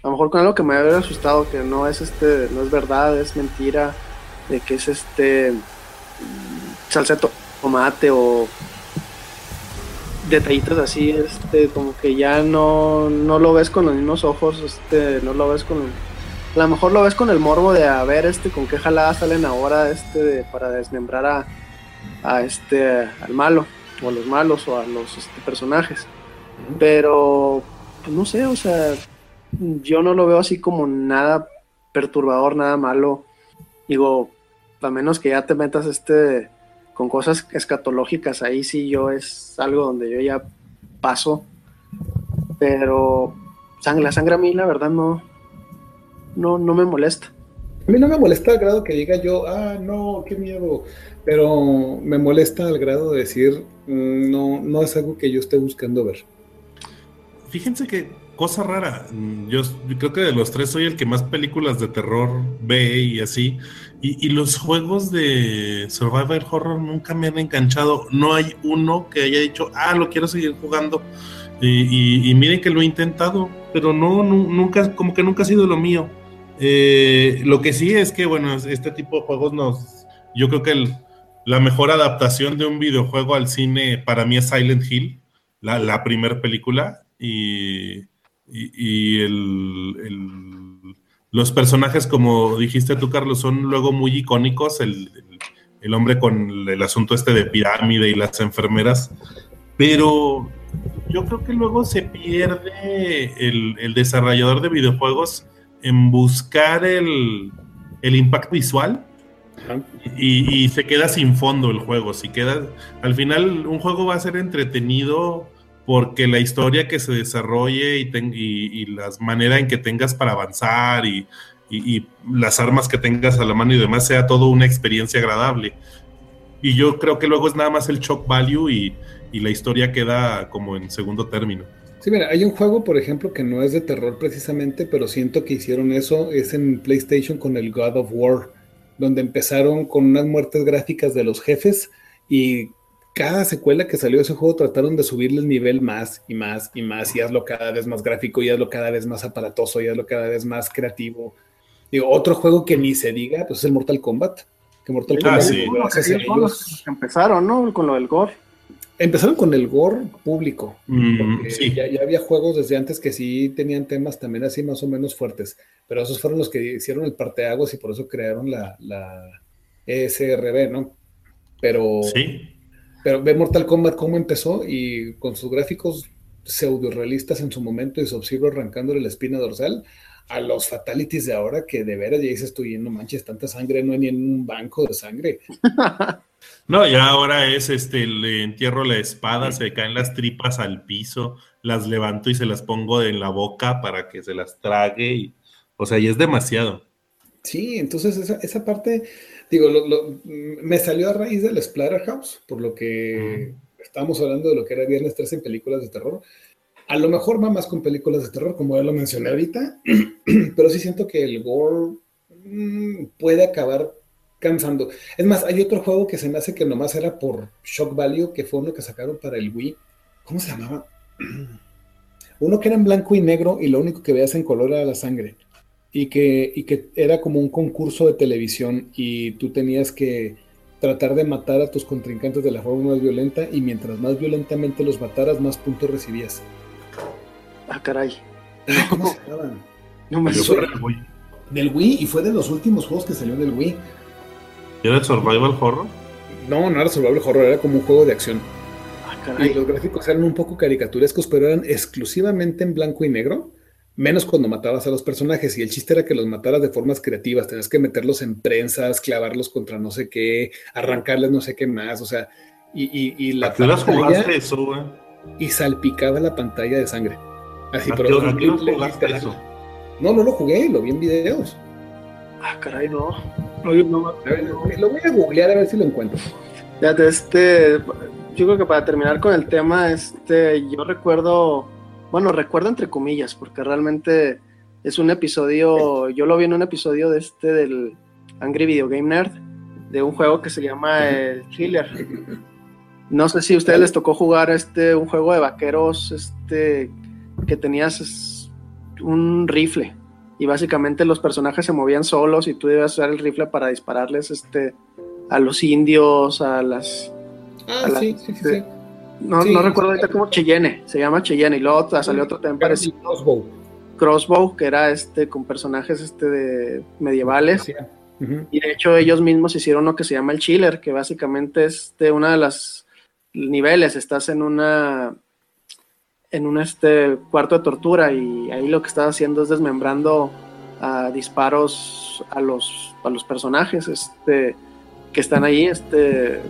a lo mejor con algo que me había asustado, que no es este, no es verdad, es mentira, de que es este salseto. tomate o detallitos así, este, como que ya no, no lo ves con los mismos ojos, este, no lo ves con a lo mejor lo ves con el morbo de a ver este con qué jalada salen ahora este de- para desmembrar a, a este al malo o a los malos o a los este, personajes pero pues, no sé o sea yo no lo veo así como nada perturbador nada malo digo a menos que ya te metas este con cosas escatológicas ahí sí yo es algo donde yo ya paso pero sangre, la sangre a mí la verdad no no no me molesta A mí no me molesta al grado que diga yo, ah, no, qué miedo, pero me molesta al grado de decir, mm, no, no es algo que yo esté buscando ver. Fíjense que cosa rara. mm, Yo, yo creo que de los tres soy el que más películas de terror ve y así. Y, y los juegos de Survival Horror nunca me han enganchado. No hay uno que haya dicho, ah, lo quiero seguir jugando. Y, y- miren que lo he intentado, pero no, nu- nunca, como que nunca ha sido lo mío. Eh, lo que sí es que, bueno, este tipo de juegos nos. Yo creo que la mejor adaptación de un videojuego al cine para mí es Silent Hill, la, la primera película. Y el- el- los personajes, como dijiste tú, Carlos, son luego muy icónicos. El, el- el hombre con el, asunto este de pirámide y las enfermeras. Pero yo creo que luego se pierde el, el desarrollador de videojuegos en buscar el, el impacto visual y, y se queda sin fondo el juego. Si queda, al final un juego va a ser entretenido porque la historia que se desarrolle y, ten- y, y las maneras en que tengas para avanzar y, y- las armas que tengas a la mano y demás sea todo una experiencia agradable. Y yo creo que luego es nada más el shock value y la historia queda como en segundo término. Sí, mira, hay un juego, por ejemplo, que no es de terror precisamente, pero siento que hicieron eso, es en PlayStation con el God of War, donde empezaron con unas muertes gráficas de los jefes y cada secuela que salió de ese juego trataron de subirle el nivel más y más y más y hazlo cada vez más gráfico y hazlo cada vez más aparatoso y hazlo cada vez más creativo. Digo, otro juego que ni se diga, pues es el Mortal Kombat. Que Mortal Ah, Kombat sí. Ellos que empezaron, ¿no? Con lo del gore. Empezaron con el gore público. Mm, Porque sí. ya, ya había juegos desde antes que sí tenían temas también así más o menos fuertes, pero esos fueron los que hicieron el parteaguas y por eso crearon la, la ESRB, ¿no? Pero, Sí. Pero ve Mortal Kombat cómo empezó y con sus gráficos pseudo realistas en su momento y Sub-Zero arrancándole la espina dorsal a los fatalities de ahora que de veras ya dices tú, y no manches, tanta sangre, no hay ni en un banco de sangre. No, ya ahora es este, le entierro la espada, se caen las tripas al piso, las levanto y se las pongo en la boca para que se las trague. Y, o sea, ya es demasiado. Sí, entonces esa, esa parte, digo, lo- lo- me salió a raíz del Splatterhouse, por lo que estábamos hablando de lo que era Viernes 13 en películas de terror. A lo mejor va más con películas de terror, como ya lo mencioné ahorita, pero sí siento que el gore mm, puede acabar cansando. Es más, hay otro juego que se me hace que nomás era por shock value, que fue uno que sacaron para el Wii. ¿Cómo se llamaba? Uno que era en blanco y negro y lo único que veías en color era la sangre y que, y que era como un concurso de televisión y tú tenías que tratar de matar a tus contrincantes de la forma más violenta y mientras más violentamente los mataras, más puntos recibías. Ah, caray. ¿Cómo se llamaban? No me suena. Del Wii y fue de los últimos juegos que salió del Wii. ¿Era el Survival Horror? No, no era survival horror, era como un juego de acción. Ah, Y caray. los gráficos eran un poco caricaturescos, pero eran exclusivamente en blanco y negro, menos cuando matabas a los personajes. Y el chiste era que los mataras de formas creativas. Tenías que meterlos en prensas, clavarlos contra no sé qué, arrancarles no sé qué más. O sea, y, y, y la ¿A qué horas pantalla- jugaste eso, güey? y salpicaba la pantalla de sangre. Así, ¿A pero qué hora- a qué horas li- jugaste eso? No, no lo jugué, lo vi en videos. Ah, caray, no. No, yo no. A ver, lo voy a googlear a ver si lo encuentro. Ya, este, yo creo que para terminar con el tema, este, yo recuerdo, bueno, recuerdo entre comillas, porque realmente es un episodio, yo lo vi en un episodio de este del Angry Video Game Nerd, de un juego que se llama el Thriller. No sé si a ustedes les tocó jugar este, un juego de vaqueros, este, que tenías un rifle. Y básicamente los personajes se movían solos y tú debías usar el rifle para dispararles este, a los indios, a las Ah, A sí, sí. sí. No, Sí, no recuerdo ahorita cómo Cheyenne, se llama Cheyenne, y luego salió otro también parecido, Crossbow. Crossbow, que era este con personajes este de medievales. Sí. Y de hecho ellos mismos hicieron uno que se llama el Chiller, que básicamente es de una de las niveles, estás en una en un este cuarto de tortura y ahí lo que estás haciendo es desmembrando a disparos a los a los personajes este están ahí este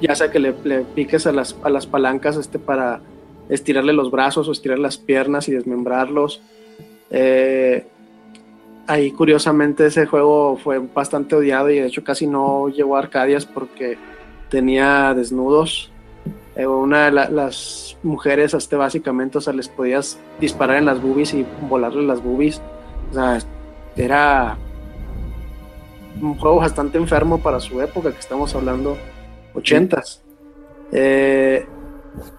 ya sea que le, piques a las a las palancas este para estirarle los brazos o estirar las piernas y desmembrarlos eh, ahí curiosamente ese juego fue bastante odiado y de hecho casi no llegó a Arcadias porque tenía desnudos. Eh, una de la- las mujeres, este, básicamente, o les podías disparar en las boobies y volarle las boobies. O sea, era un juego bastante enfermo para su época, que estamos hablando ochentas. Eh,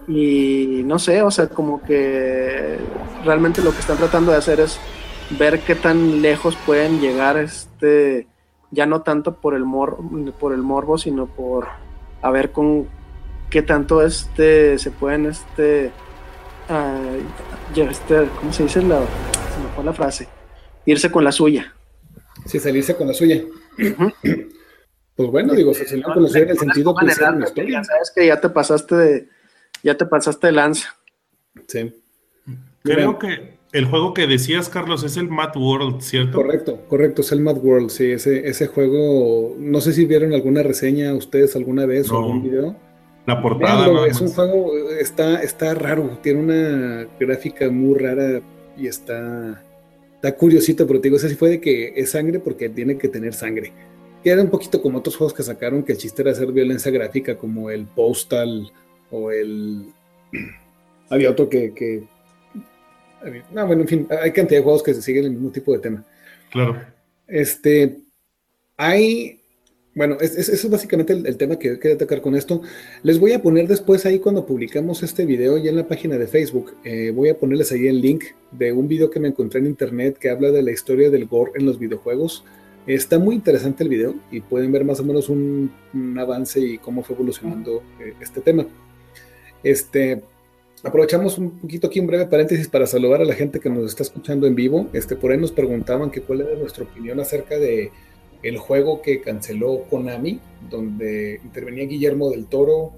y no sé, o sea, como que realmente lo que están tratando de hacer es ver qué tan lejos pueden llegar este ya no tanto por el mor por el morbo sino por a ver con qué tanto este se pueden este ya este cómo se dice la se me fue la frase irse con la suya Sí, salirse con la suya. Pues bueno, digo, si no con la suya en el sentido pues, historia. ya sabes que ya te pasaste de ya te pasaste de lanza Sí, Creo que el juego que decías, Carlos, es el Mad World, ¿cierto? correcto, correcto, es el Mad World, sí, ese, ese juego, no sé si vieron alguna reseña ustedes alguna vez o algún video. La portada, Véanlo, es un juego, está, está raro, tiene una gráfica muy rara y está, está curiosito, pero te digo, ese sí fue de que es sangre porque tiene que tener sangre. Y era un poquito como otros juegos que sacaron que el chiste era hacer violencia gráfica, como el Postal o el... Había otro que... No, bueno, en fin, hay cantidad de juegos que se siguen el mismo tipo de tema. Claro. Este, hay, bueno, es- es- eso es básicamente el, tema que quería tocar con esto. Les voy a poner después ahí cuando publicamos este video ya en la página de Facebook, eh, voy a ponerles ahí el link de un video que me encontré en internet que habla de la historia del gore en los videojuegos. Está muy interesante el video y pueden ver más o menos un, un avance y cómo fue evolucionando eh, este tema. Este, aprovechamos un poquito aquí un breve paréntesis para saludar a la gente que nos está escuchando en vivo. Este, por ahí nos preguntaban que cuál era nuestra opinión acerca de el juego que canceló Konami, donde intervenía Guillermo del Toro,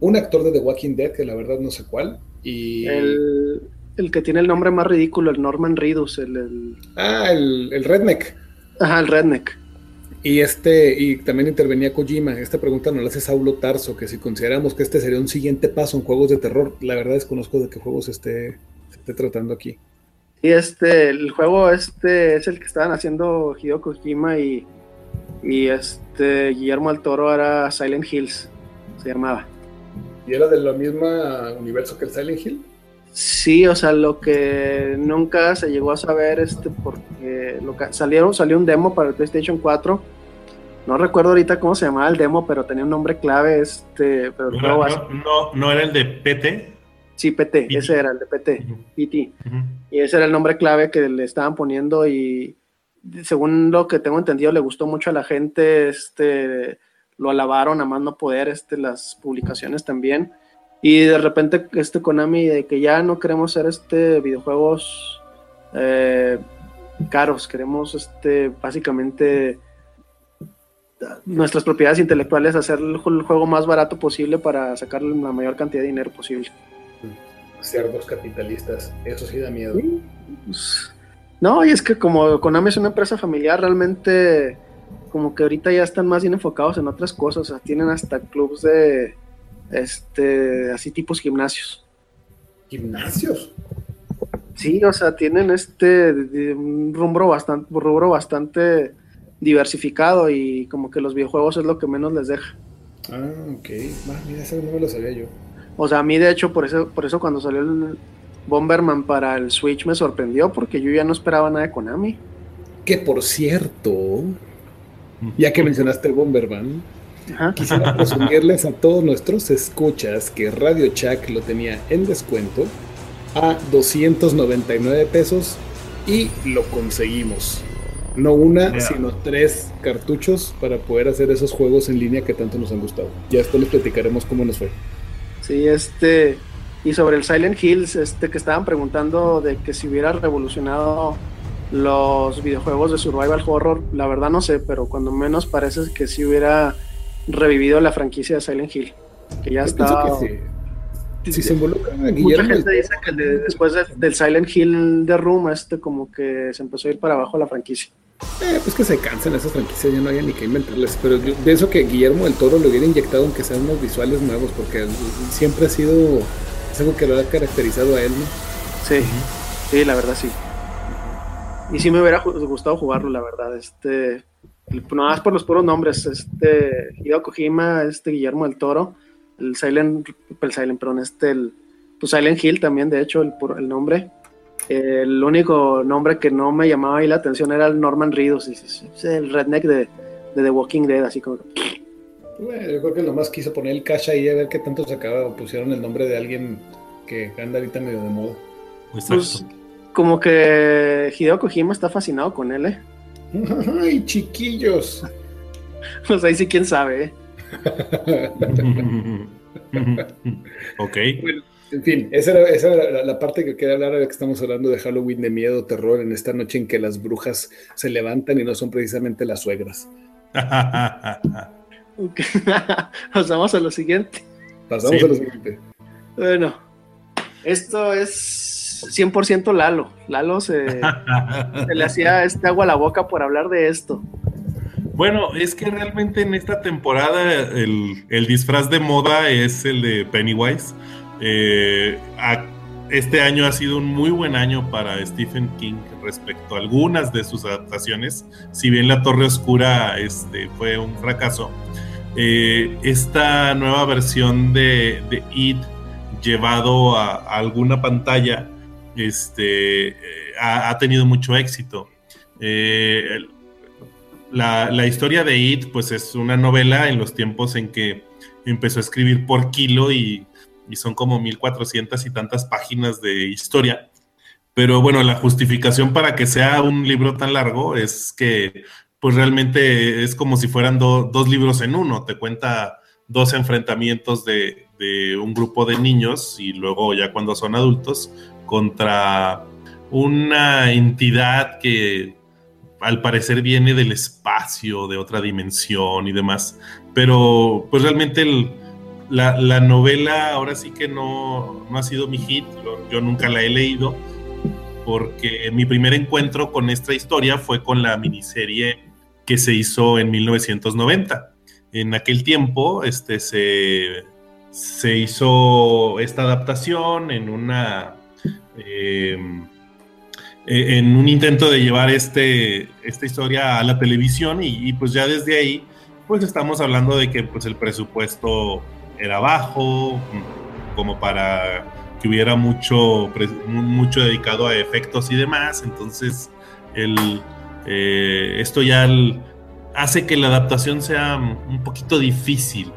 un actor de The Walking Dead, que la verdad no sé cuál, y el, el que tiene el nombre más ridículo el Norman Reedus el, el ah, el, el Redneck. ajá el Redneck Y este, y también intervenía Kojima. Esta pregunta nos la hace Saulo Tarso, que si consideramos que este sería un siguiente paso en juegos de terror, la verdad desconozco de qué juegos esté, se esté tratando aquí. Y este, el juego este es el que estaban haciendo Hideo Kojima y, y este Guillermo del Toro era Silent Hills, se llamaba. ¿Y era de la misma universo que el Silent Hill? Sí, o sea, lo que nunca se llegó a saber, este, porque lo que salieron, salió un demo para el PlayStation 4. No recuerdo ahorita cómo se llamaba el demo, pero tenía un nombre clave, este, pero No, no, no- no era el de PT. sí, PT, ese era el de PT, PT. Y ese era el nombre clave que le estaban poniendo y según lo que tengo entendido le gustó mucho a la gente, este lo alabaron a más no poder, este las publicaciones también. Y de repente este Konami de que ya no queremos hacer este videojuegos eh, caros, queremos este básicamente nuestras propiedades intelectuales hacer el ju- el juego más barato posible para sacarle la mayor cantidad de dinero posible. Cerdos capitalistas, eso sí da miedo. Pues, No, y es que como Konami es una empresa familiar, realmente como que ahorita ya están más bien enfocados en otras cosas, o sea, tienen hasta clubs de este así tipos gimnasios. Gimnasios. Sí, o sea, tienen este un rubro bastante rubro bastante diversificado y como que los videojuegos es lo que menos les deja. Ah, ok. Ah, mira, eso no me lo sabía yo. O sea, a mí de hecho por eso por eso cuando salió el Bomberman para el Switch me sorprendió porque yo ya no esperaba nada de Konami. Que por cierto, ya que mencionaste el Bomberman, Ajá. quisiera presumirles a todos nuestros escuchas que Radio Shack lo tenía en descuento a 299 pesos y lo conseguimos. No una, sino tres cartuchos para poder hacer esos juegos en línea que tanto nos han gustado. Ya después les platicaremos cómo nos fue. Sí, este. Y sobre el Silent Hills, este que estaban preguntando de que si hubiera revolucionado los videojuegos de survival horror, la verdad no sé, pero cuando menos parece que sí hubiera revivido la franquicia de Silent Hill. Que ya Yo está. pienso que sí. Si se involucra Mucha gente dice que de- después de- del Silent Hill de Room, este como que se empezó a ir para abajo la franquicia. Eh, pues que se cansan esas franquicias, ya no hay ni que inventarles. Pero yo pienso que Guillermo del Toro le hubiera inyectado aunque sean unos visuales nuevos, porque siempre ha sido algo que lo ha caracterizado a él, ¿no? Sí, sí, la verdad sí. Y sí me hubiera gustado jugarlo, la verdad. Este, no más por los puros nombres, este, Hideo Kojima, este Guillermo del Toro, el Silent, el Silent, perdón, este, el, pues Silent Hill también, de hecho, el, el nombre. El único nombre que no me llamaba ahí la atención era el Norman Reedus, el redneck de, de The Walking Dead, así como, Bueno, yo creo que nomás quiso poner el cash ahí a ver qué tanto sacaba o pusieron el nombre de alguien que anda ahorita medio de moda. Pues, como que Hideo Kojima está fascinado con él, ¿eh? ¡Ay, chiquillos! Pues ahí sí, quién sabe, ¿eh? ok. En fin, esa era, esa era la, la parte que quería hablar ahora que estamos hablando de Halloween, de miedo, terror, en esta noche en que las brujas se levantan y no son precisamente las suegras. Pasamos a lo siguiente. Pasamos Sí. a lo siguiente. Bueno, esto es 100% Lalo. Lalo se, se le hacía este agua a la boca por hablar de esto. Bueno, es que realmente en esta temporada el, el disfraz de moda es el de Pennywise. Eh, a- este año ha sido un muy buen año para Stephen King respecto a algunas de sus adaptaciones. Si bien La Torre Oscura este, fue un fracaso, eh, esta nueva versión de, de It llevado a, alguna pantalla este, eh, ha, tenido mucho éxito. Eh, la historia de It, pues es una novela en los tiempos en que empezó a escribir por kilo y, y son como 1400 y tantas páginas de historia. Pero bueno, la justificación para que sea un libro tan largo es que pues realmente es como si fueran do- dos libros en uno. Te cuenta dos enfrentamientos de, de un grupo de niños y luego ya cuando son adultos contra una entidad que al parecer viene del espacio, de otra dimensión y demás. Pero pues realmente el- la, la novela ahora sí que no, no ha sido mi hit, yo, yo nunca la he leído, porque mi primer encuentro con esta historia fue con la miniserie que se hizo en 1990. En aquel tiempo este, se, se hizo esta adaptación en una... eh, eh, en un intento de llevar este, esta historia a la televisión y, y, pues ya desde ahí pues estamos hablando de que pues el presupuesto era bajo como para que hubiera mucho mucho dedicado a efectos y demás entonces el, eh, esto ya hace que la adaptación sea un poquito difícil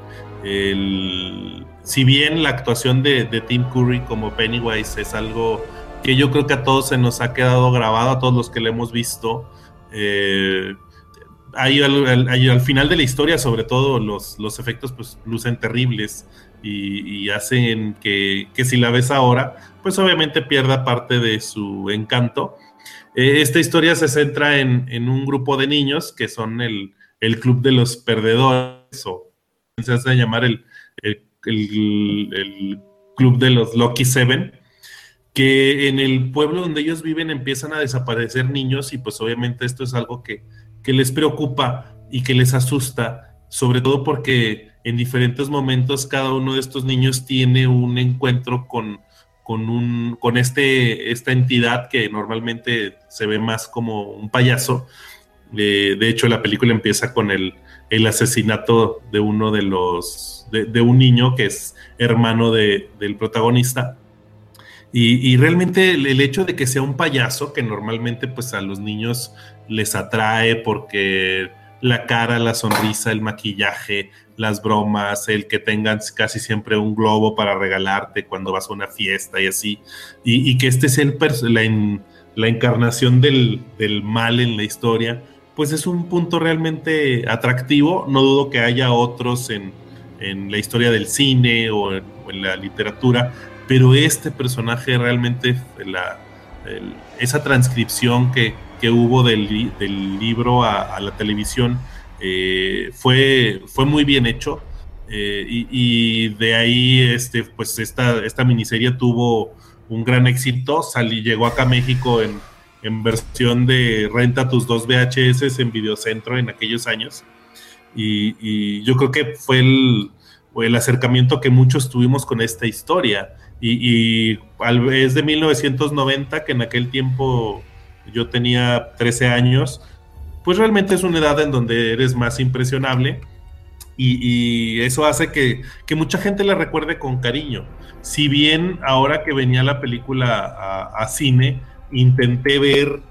si bien la actuación de, Tim Curry como Pennywise es algo que yo creo que a todos se nos ha quedado grabado, a todos los que le hemos visto. Eh, ahí al final de la historia, sobre todo, los, los efectos pues lucen terribles y, y hacen que, que si la ves ahora, pues obviamente pierda parte de su encanto. Eh, esta historia se centra en, en un grupo de niños que son el, el club de los perdedores o se hace llamar el, el- el- club de los Lucky Seven que en el pueblo donde ellos viven empiezan a desaparecer niños y pues obviamente esto es algo que, que les preocupa y que les asusta, sobre todo porque en diferentes momentos cada uno de estos niños tiene un encuentro con, con, un, con este, esta entidad que normalmente se ve más como un payaso. Eh, de hecho, la película empieza con el, el asesinato de uno de los, de, un niño que es hermano de- del protagonista. Y, y realmente el, el hecho de que sea un payaso, que normalmente pues a los niños les atrae porque la cara, la sonrisa, el maquillaje, las bromas, el que tengan casi siempre un globo para regalarte cuando vas a una fiesta y así, y, que este sea el la, la encarnación del, del mal en la historia, pues es un punto realmente atractivo. No dudo que haya otros en, en la historia del cine o en, la literatura, pero este personaje realmente, la, esa transcripción que, que hubo del, del libro a, a la televisión eh, fue, fue muy bien hecho. eh, y, y de ahí, este, pues esta, esta miniserie tuvo un gran éxito. Salí, llegó acá a México en, en versión de renta tus dos VHS en Videocentro en aquellos años. Y, y yo creo que fue el, el acercamiento que muchos tuvimos con esta historia. Y, y es de 1990, que en aquel tiempo yo tenía 13 años, pues realmente es una edad en donde eres más impresionable. Y, eso hace que, que mucha gente la recuerde con cariño. Si bien ahora que venía la película a, cine, intenté ver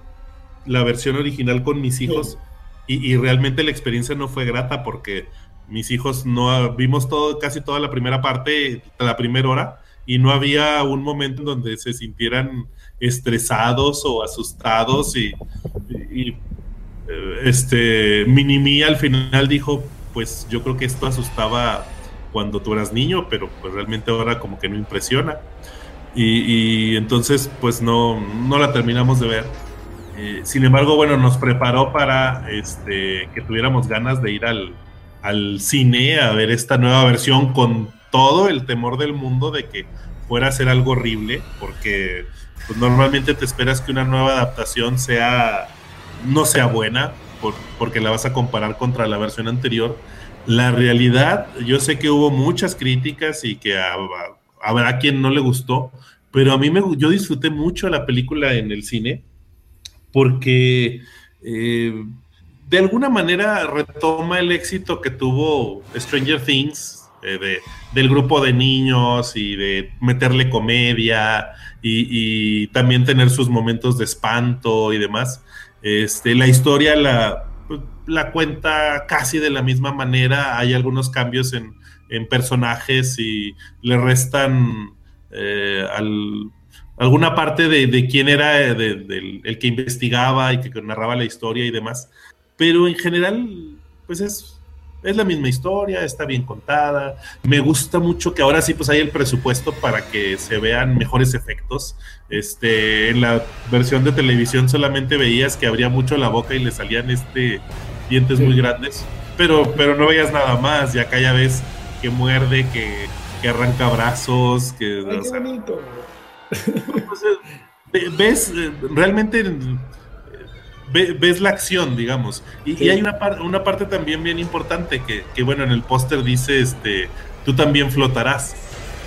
la versión original con mis hijos y, y realmente la experiencia no fue grata porque mis hijos no vimos todo, casi toda la primera parte, la primera hora, y no había un momento en donde se sintieran estresados o asustados y, y, eh, este Minimi al final dijo, pues yo creo que esto asustaba cuando tú eras niño, pero pues realmente ahora como que no impresiona. Y, entonces pues no, no la terminamos de ver. Eh, sin embargo, bueno, nos preparó para este, que tuviéramos ganas de ir al, al cine a ver esta nueva versión con todo el temor del mundo de que fuera a ser algo horrible, porque pues, normalmente te esperas que una nueva adaptación sea no sea buena, por, porque la vas a comparar contra la versión anterior. La realidad, yo sé que hubo muchas críticas y que habrá quien no le gustó, pero a mí me, yo disfruté mucho la película en el cine porque eh, de alguna manera retoma el éxito que tuvo Stranger Things, eh, de, del grupo de niños y de meterle comedia y, y, también tener sus momentos de espanto y demás. Este, la historia la, la cuenta casi de la misma manera, hay algunos cambios en, en personajes y le restan eh, al, alguna parte de, de quién era de, de, el que investigaba y que narraba la historia y demás. Pero en general, pues es, es la misma historia, está bien contada. Me gusta mucho que ahora sí pues hay el presupuesto para que se vean mejores efectos. Este, en la versión de televisión solamente veías que abría mucho la boca y le salían este dientes sí. muy grandes, pero, pero no veías nada más. Y acá ya ves que muerde, que, que arranca brazos, que... Ay, o sea, bonito. Pues, ves realmente ves la acción, digamos. Y, sí. y hay una, par una, parte también bien importante que, que bueno, en el póster dice, este, tú también flotarás,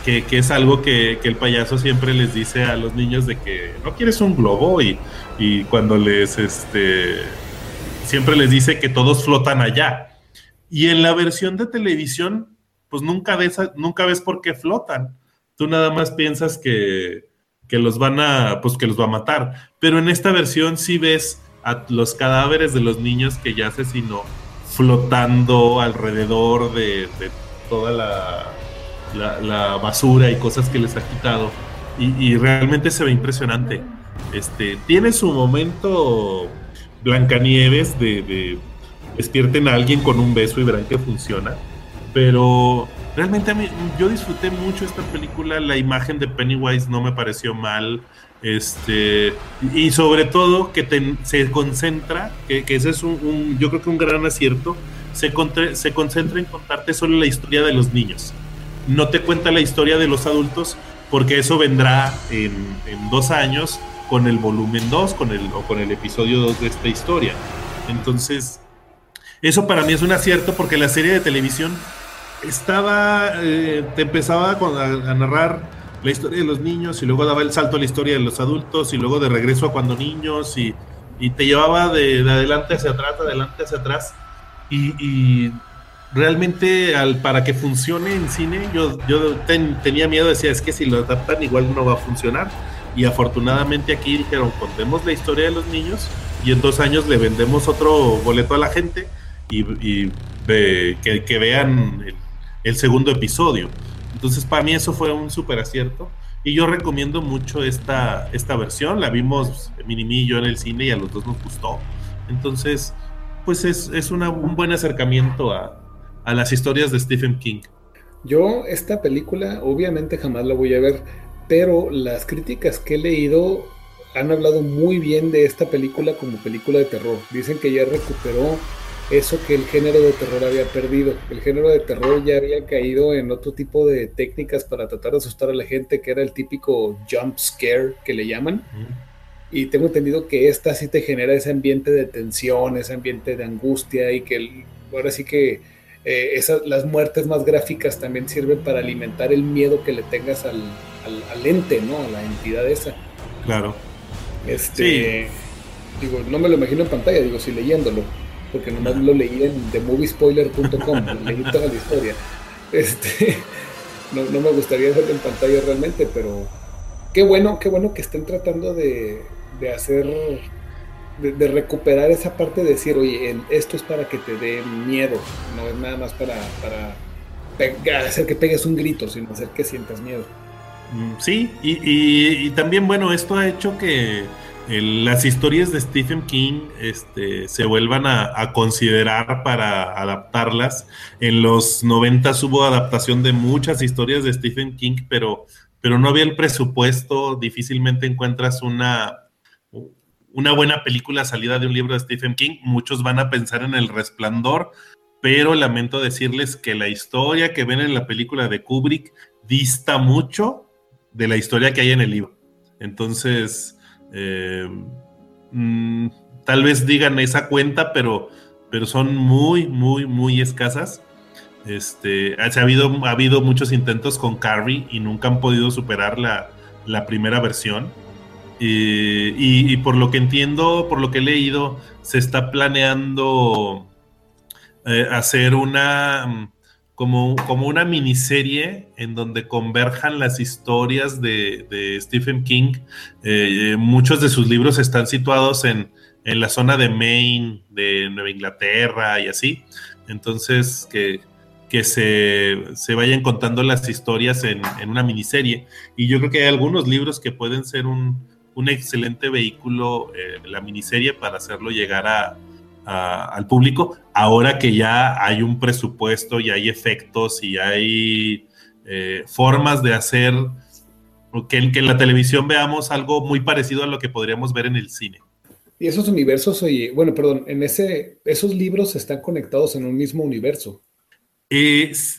que, que es algo que, que, el payaso siempre les dice a los niños de que no quieres un globo y, y cuando les, este, siempre les dice que todos flotan allá. Y en la versión de televisión, pues nunca ves, nunca ves por qué flotan. Tú nada más piensas que, que los van a, pues que los va a matar. Pero en esta versión sí ves a los cadáveres de los niños que ya asesinó flotando alrededor de, toda la, basura y cosas que les ha quitado. Y, y, realmente se ve impresionante. Este, tiene su momento Blancanieves de, de despierten a alguien con un beso y verán que funciona. Pero realmente a mí, yo disfruté mucho esta película. La imagen de Pennywise no me pareció mal. Este, y sobre todo que se concentra, que, ese es un, yo creo que un gran acierto, se, se concentra en contarte solo la historia de los niños. No te cuenta la historia de los adultos, porque eso vendrá en, dos años con el volumen 2 con el, o con el episodio 2 de esta historia. Entonces, eso para mí es un acierto porque la serie de televisión estaba, eh, te empezaba a narrar la historia de los niños y luego daba el salto a la historia de los adultos y luego de regreso a cuando niños y, y te llevaba de, de, adelante hacia atrás, de adelante hacia atrás y, realmente al, para que funcione en cine yo, yo ten, tenía miedo, decía es que si lo adaptan igual no va a funcionar y afortunadamente aquí dijeron contemos la historia de los niños y en dos años le vendemos otro boleto a la gente y, que, vean el segundo episodio. Entonces, para mí eso fue un súper acierto. Y yo recomiendo mucho esta, esta versión. La vimos Minimi y yo en el cine y a los dos nos gustó. Entonces, pues es, es un buen acercamiento a, a las historias de Stephen King. Yo esta película obviamente jamás la voy a ver, pero las críticas que he leído han hablado muy bien de esta película como película de terror. Dicen que ya recuperó eso que el género de terror había perdido. El género de terror ya había caído en otro tipo de técnicas para tratar de asustar a la gente, que era el típico jump scare que le llaman. Y tengo entendido que esta sí te genera ese ambiente de tensión, ese ambiente de angustia y que ahora sí que eh, esas, las muertes más gráficas también sirven para alimentar el miedo que le tengas al, al, ente, ¿no? A la entidad esa. Claro. Este, digo, no me lo imagino en pantalla, digo, sí leyéndolo porque nomás lo leí en themoviespoiler.com, leí toda la historia. Este, no, no, me gustaría verlo en pantalla realmente, pero qué bueno, qué bueno que estén tratando de, de hacer, de, recuperar esa parte de decir, oye, esto es para que te dé miedo, no es nada más para, para hacer que pegues un grito, sino hacer que sientas miedo. Mm, sí, y, y también, bueno, esto ha hecho que las historias de Stephen King este, se vuelvan a, considerar para adaptarlas. En los 90 hubo adaptación de muchas historias de Stephen King, pero, pero no había el presupuesto. Difícilmente encuentras una, una buena película salida de un libro de Stephen King. Muchos van a pensar en El Resplandor, pero lamento decirles que la historia que ven en la película de Kubrick dista mucho de la historia que hay en el libro. Entonces, eh, mm, tal vez digan esa cuenta, pero, pero son muy, muy, muy escasas. Este, ha, habido, ha habido muchos intentos con Carrie y nunca han podido superar la, primera versión. y, por lo que entiendo, por lo que he leído, se está planeando eh, hacer una como, una miniserie en donde converjan las historias de, Stephen King. Eh, muchos de sus libros están situados en, la zona de Maine, de Nueva Inglaterra y así. Entonces, que, que se, vayan contando las historias en, una miniserie. Y yo creo que hay algunos libros que pueden ser un, excelente vehículo, eh, la miniserie, para hacerlo llegar a, al público, ahora que ya hay un presupuesto y hay efectos y hay eh, formas de hacer que, que, en la televisión veamos algo muy parecido a lo que podríamos ver en el cine. Y esos universos, oye, bueno, perdón, en ese, esos libros están conectados en un mismo universo.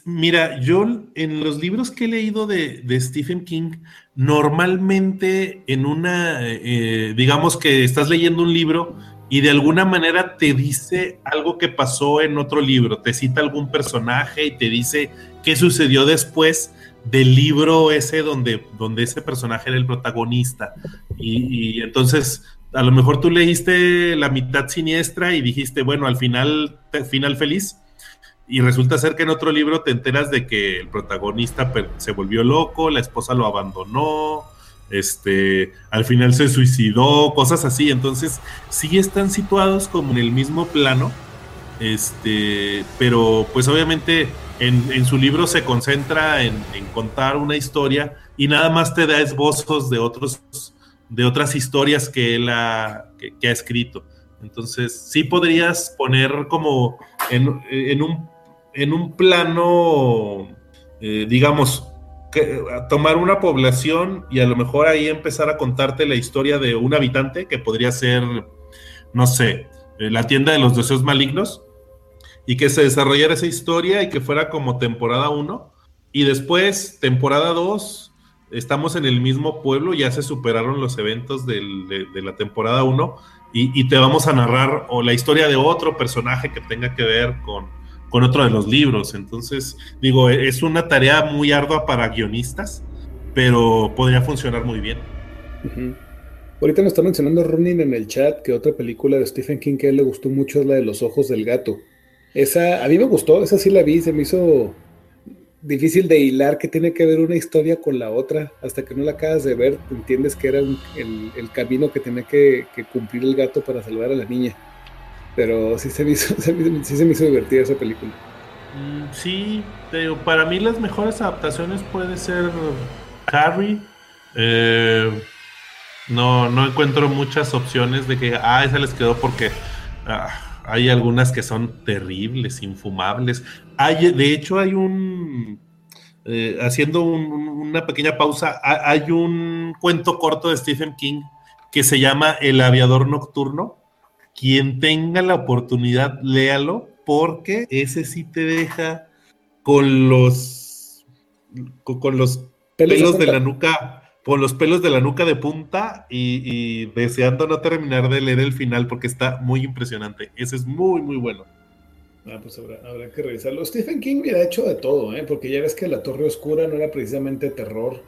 mira, yo en los libros que he leído de, Stephen King, normalmente en una, eh, digamos que estás leyendo un libro y de alguna manera te dice algo que pasó en otro libro, te cita algún personaje y te dice qué sucedió después del libro ese donde, donde ese personaje era el protagonista. Y, entonces, a lo mejor tú leíste la mitad siniestra y dijiste, bueno, al final, final feliz. Y resulta ser que en otro libro te enteras de que el protagonista se volvió loco, la esposa lo abandonó, este, al final se suicidó, cosas así. Entonces, sí están situados como en el mismo plano, este, pero pues obviamente en, su libro se concentra en, contar una historia y nada más te da esbozos de otros, de otras historias que él ha, escrito. Entonces, sí podrías poner como en, un, en un plano, eh, digamos, tomar una población y a lo mejor ahí empezar a contarte la historia de un habitante que podría ser, no sé, eh, la tienda de los deseos malignos y que se desarrollara esa historia y que fuera como temporada 1 y después temporada 2 estamos en el mismo pueblo, ya se superaron los eventos de, la temporada 1 y, y te vamos a narrar o la historia de otro personaje que tenga que ver con, con otro de los libros. Entonces, digo, es una tarea muy ardua para guionistas, pero podría funcionar muy bien. Ahorita me está mencionando Ronin en el chat que otra película de Stephen King que a él le gustó mucho es la de Los Ojos del Gato. Esa, a mí me gustó, esa sí la vi, se me hizo difícil de hilar que tiene que ver una historia con la otra. Hasta que no la acabas de ver, entiendes que era el, camino que tenía que cumplir el gato para salvar a la niña. Pero sí se me hizo, sí se me hizo divertida esa película. Mm, sí, pero para mí las mejores adaptaciones puede ser Carrie, Eh, no, no encuentro muchas opciones de que, ah, esa les quedó porque ah, hay algunas que son terribles, infumables. Hay, de hecho, hay un, eh, haciendo un- una pequeña pausa, ha- hay un cuento corto de Stephen King que se llama El aviador nocturno. Quien tenga la oportunidad, léalo, porque ese sí te deja con los, con, con los Pelos de pelos de punta. la nuca, con los pelos de la nuca de punta y, y deseando no terminar de leer el final porque está muy impresionante. Ese es muy, muy bueno. Ah, pues habrá, habrá que revisarlo. Stephen King ha hecho de todo, ¿eh? porque ya ves que La Torre Oscura no era precisamente terror.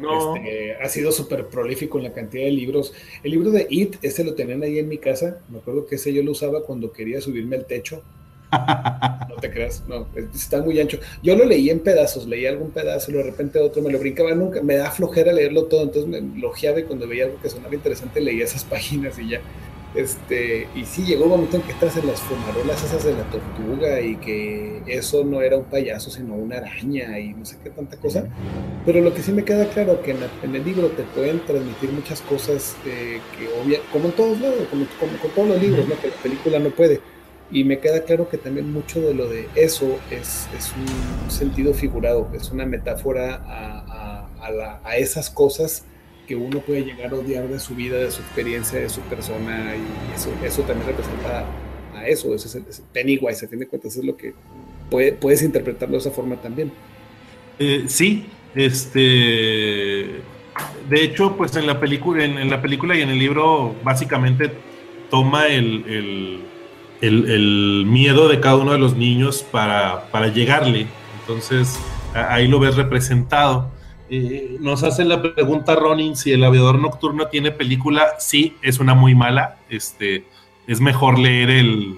No, Este, ha sido súper prolífico en la cantidad de libros. El libro de It, ese lo tenían ahí en mi casa. Me acuerdo que ese yo lo usaba cuando quería subirme al techo. No te creas, no, es- está muy ancho. Yo lo leí en pedazos, leí algún pedazo, de repente otro me lo brincaba, nunca, me da flojera leerlo todo, entonces me lojeaba y cuando veía algo que sonaba interesante leía esas páginas y ya. Este, y sí, llegó un momento en que estás en las fumarolas esas de la tortuga y que eso no era un payaso, sino una araña y no sé qué tanta cosa. Pero lo que sí me queda claro que en, en el libro te pueden transmitir muchas cosas eh, que obvia, como en todos lados, como, como con todos los libros, ¿no? que la película no puede. Y me queda claro que también mucho de lo de eso es, es un sentido figurado, es una metáfora a, a- a la- a esas cosas que uno puede llegar a odiar de su vida, de su experiencia, de su persona, y eso, eso también representa a eso, ese es el, ese Pennywise, a fin de cuentas es lo que puede- puedes interpretarlo de esa forma también. Eh, sí, este. De hecho, pues en la película, en, la película y en el libro, básicamente toma el, miedo de cada uno de los niños para, para llegarle. Entonces, ahí lo ves representado. Eh, nos hacen la pregunta, Ronin, si el aviador nocturno tiene película. Sí, es una muy mala. Este, es mejor leer el,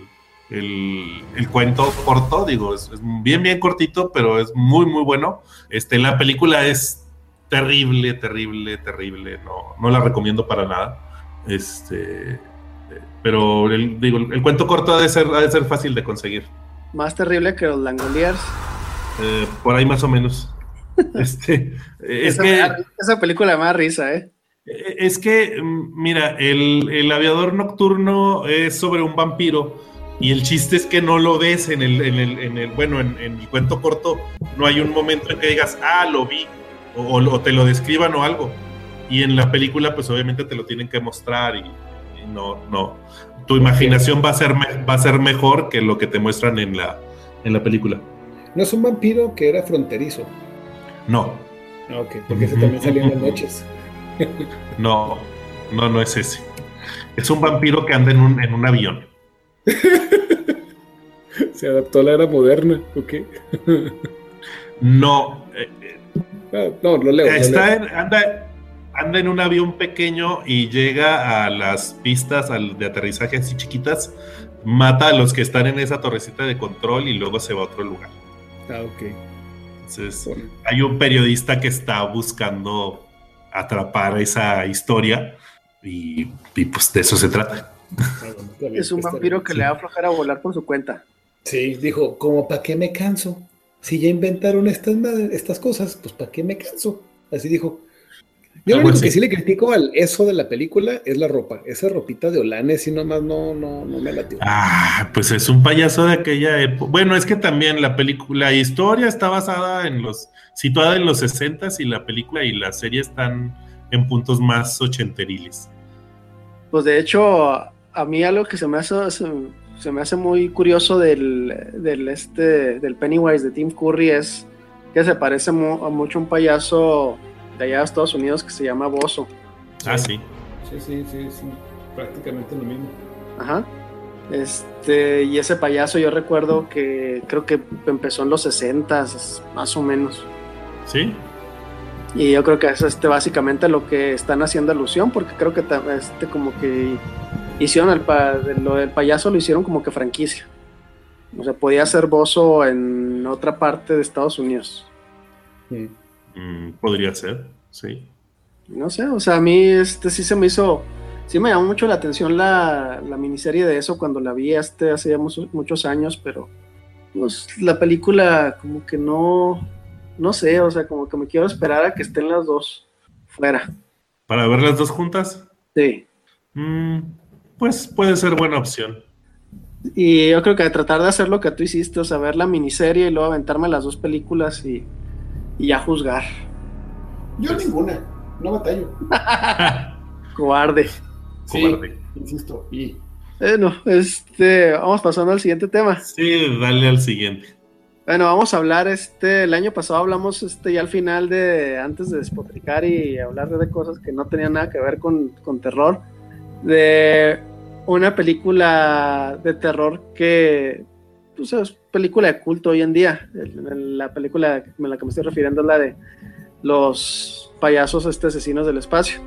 el, el cuento corto, digo, es, es bien, bien cortito, pero es muy, muy bueno. Este, la película es terrible, terrible, terrible. No, no la recomiendo para nada. Este, pero el, digo, el cuento corto ha de ser, ha de ser fácil de conseguir. Más terrible que los Langoliers. Eh, por ahí más o menos. Este, es esa, que, da- esa película me da risa, ¿eh? es que, mm, mira, el, el aviador nocturno es sobre un vampiro. Y el chiste es que no lo ves en el, en el, en el bueno, en, en el cuento corto, no hay un momento en que digas, ah, lo vi, o, o- o te lo describan o algo. Y en la película, pues obviamente te lo tienen que mostrar y, y no, no. Tu imaginación va a, ser me- va a ser mejor que lo que te muestran en la, en la película. No es un vampiro que era fronterizo. No, Ah, ok, porque ese también salía en las noches. no, no, no es ese. Es un vampiro que anda en un, en un avión. Se adaptó a la era moderna, ok. No, eh, Ah, no, lo leo. lo Está leo. en- anda, anda en un avión pequeño y llega a las pistas al- de aterrizaje así chiquitas, mata a los que están en esa torrecita de control y luego se va a otro lugar. Ah, ok. Entonces, Bueno, hay un periodista que está buscando atrapar esa historia y, y, pues de eso se trata. Es un vampiro que sí. le da flojera volar por su cuenta. Sí, dijo, como para qué me canso. Si ya inventaron estas, estas cosas, pues para qué me canso. Así dijo. Yo lo único así. que sí le critico al eso de la película es la ropa. Esa ropita de Olanes y nomás no, no, no me latió. Ah, pues es un payaso de aquella época. Bueno, es que también la película, la historia está basada en los, situada en los 60 y la película y la serie están en puntos más ochenteriles. Pues de hecho, a mí algo que se me hace, se, se me hace muy curioso del, del, este, del Pennywise de Tim Curry es que se parece mu- a mucho a un payaso de allá de Estados Unidos que se llama Bozo. Ah, sí. Sí, sí, sí, sí. Prácticamente lo mismo. Ajá. Este, y ese payaso yo recuerdo que creo que empezó en los 60 más o menos. Sí. Y yo creo que es este básicamente lo que están haciendo alusión, porque creo que este como que hicieron el pa- lo del payaso lo hicieron como que franquicia. O sea, podía ser Bozo en otra parte de Estados Unidos. Mm. Mm, podría ser, sí. No sé, o sea, a mí este sí se me hizo, sí me llamó mucho la atención la, la miniserie de eso cuando la vi este hace ya muchos, muchos años, pero pues la película como que no, no sé, o sea, como que me quiero esperar a que estén las dos fuera. ¿Para ver las dos juntas? Sí. Mm, pues puede ser buena opción. Y yo creo que tratar de hacer lo que tú hiciste, o sea, ver la miniserie y luego aventarme las dos películas y, y ya juzgar. Yo ninguna, no batallo. Cobarde. Sí, Cobarde. insisto. Y Bueno, este, vamos pasando al siguiente tema. Sí, dale al siguiente. Bueno, vamos a hablar, este, el año pasado hablamos, este, ya al final de, antes de despotricar y hablar de cosas que no tenían nada que ver con, con terror, de una película de terror que, pues, es película de culto hoy en día. El- el- La película a la que me estoy refiriendo es la de los payasos, este, asesinos del espacio.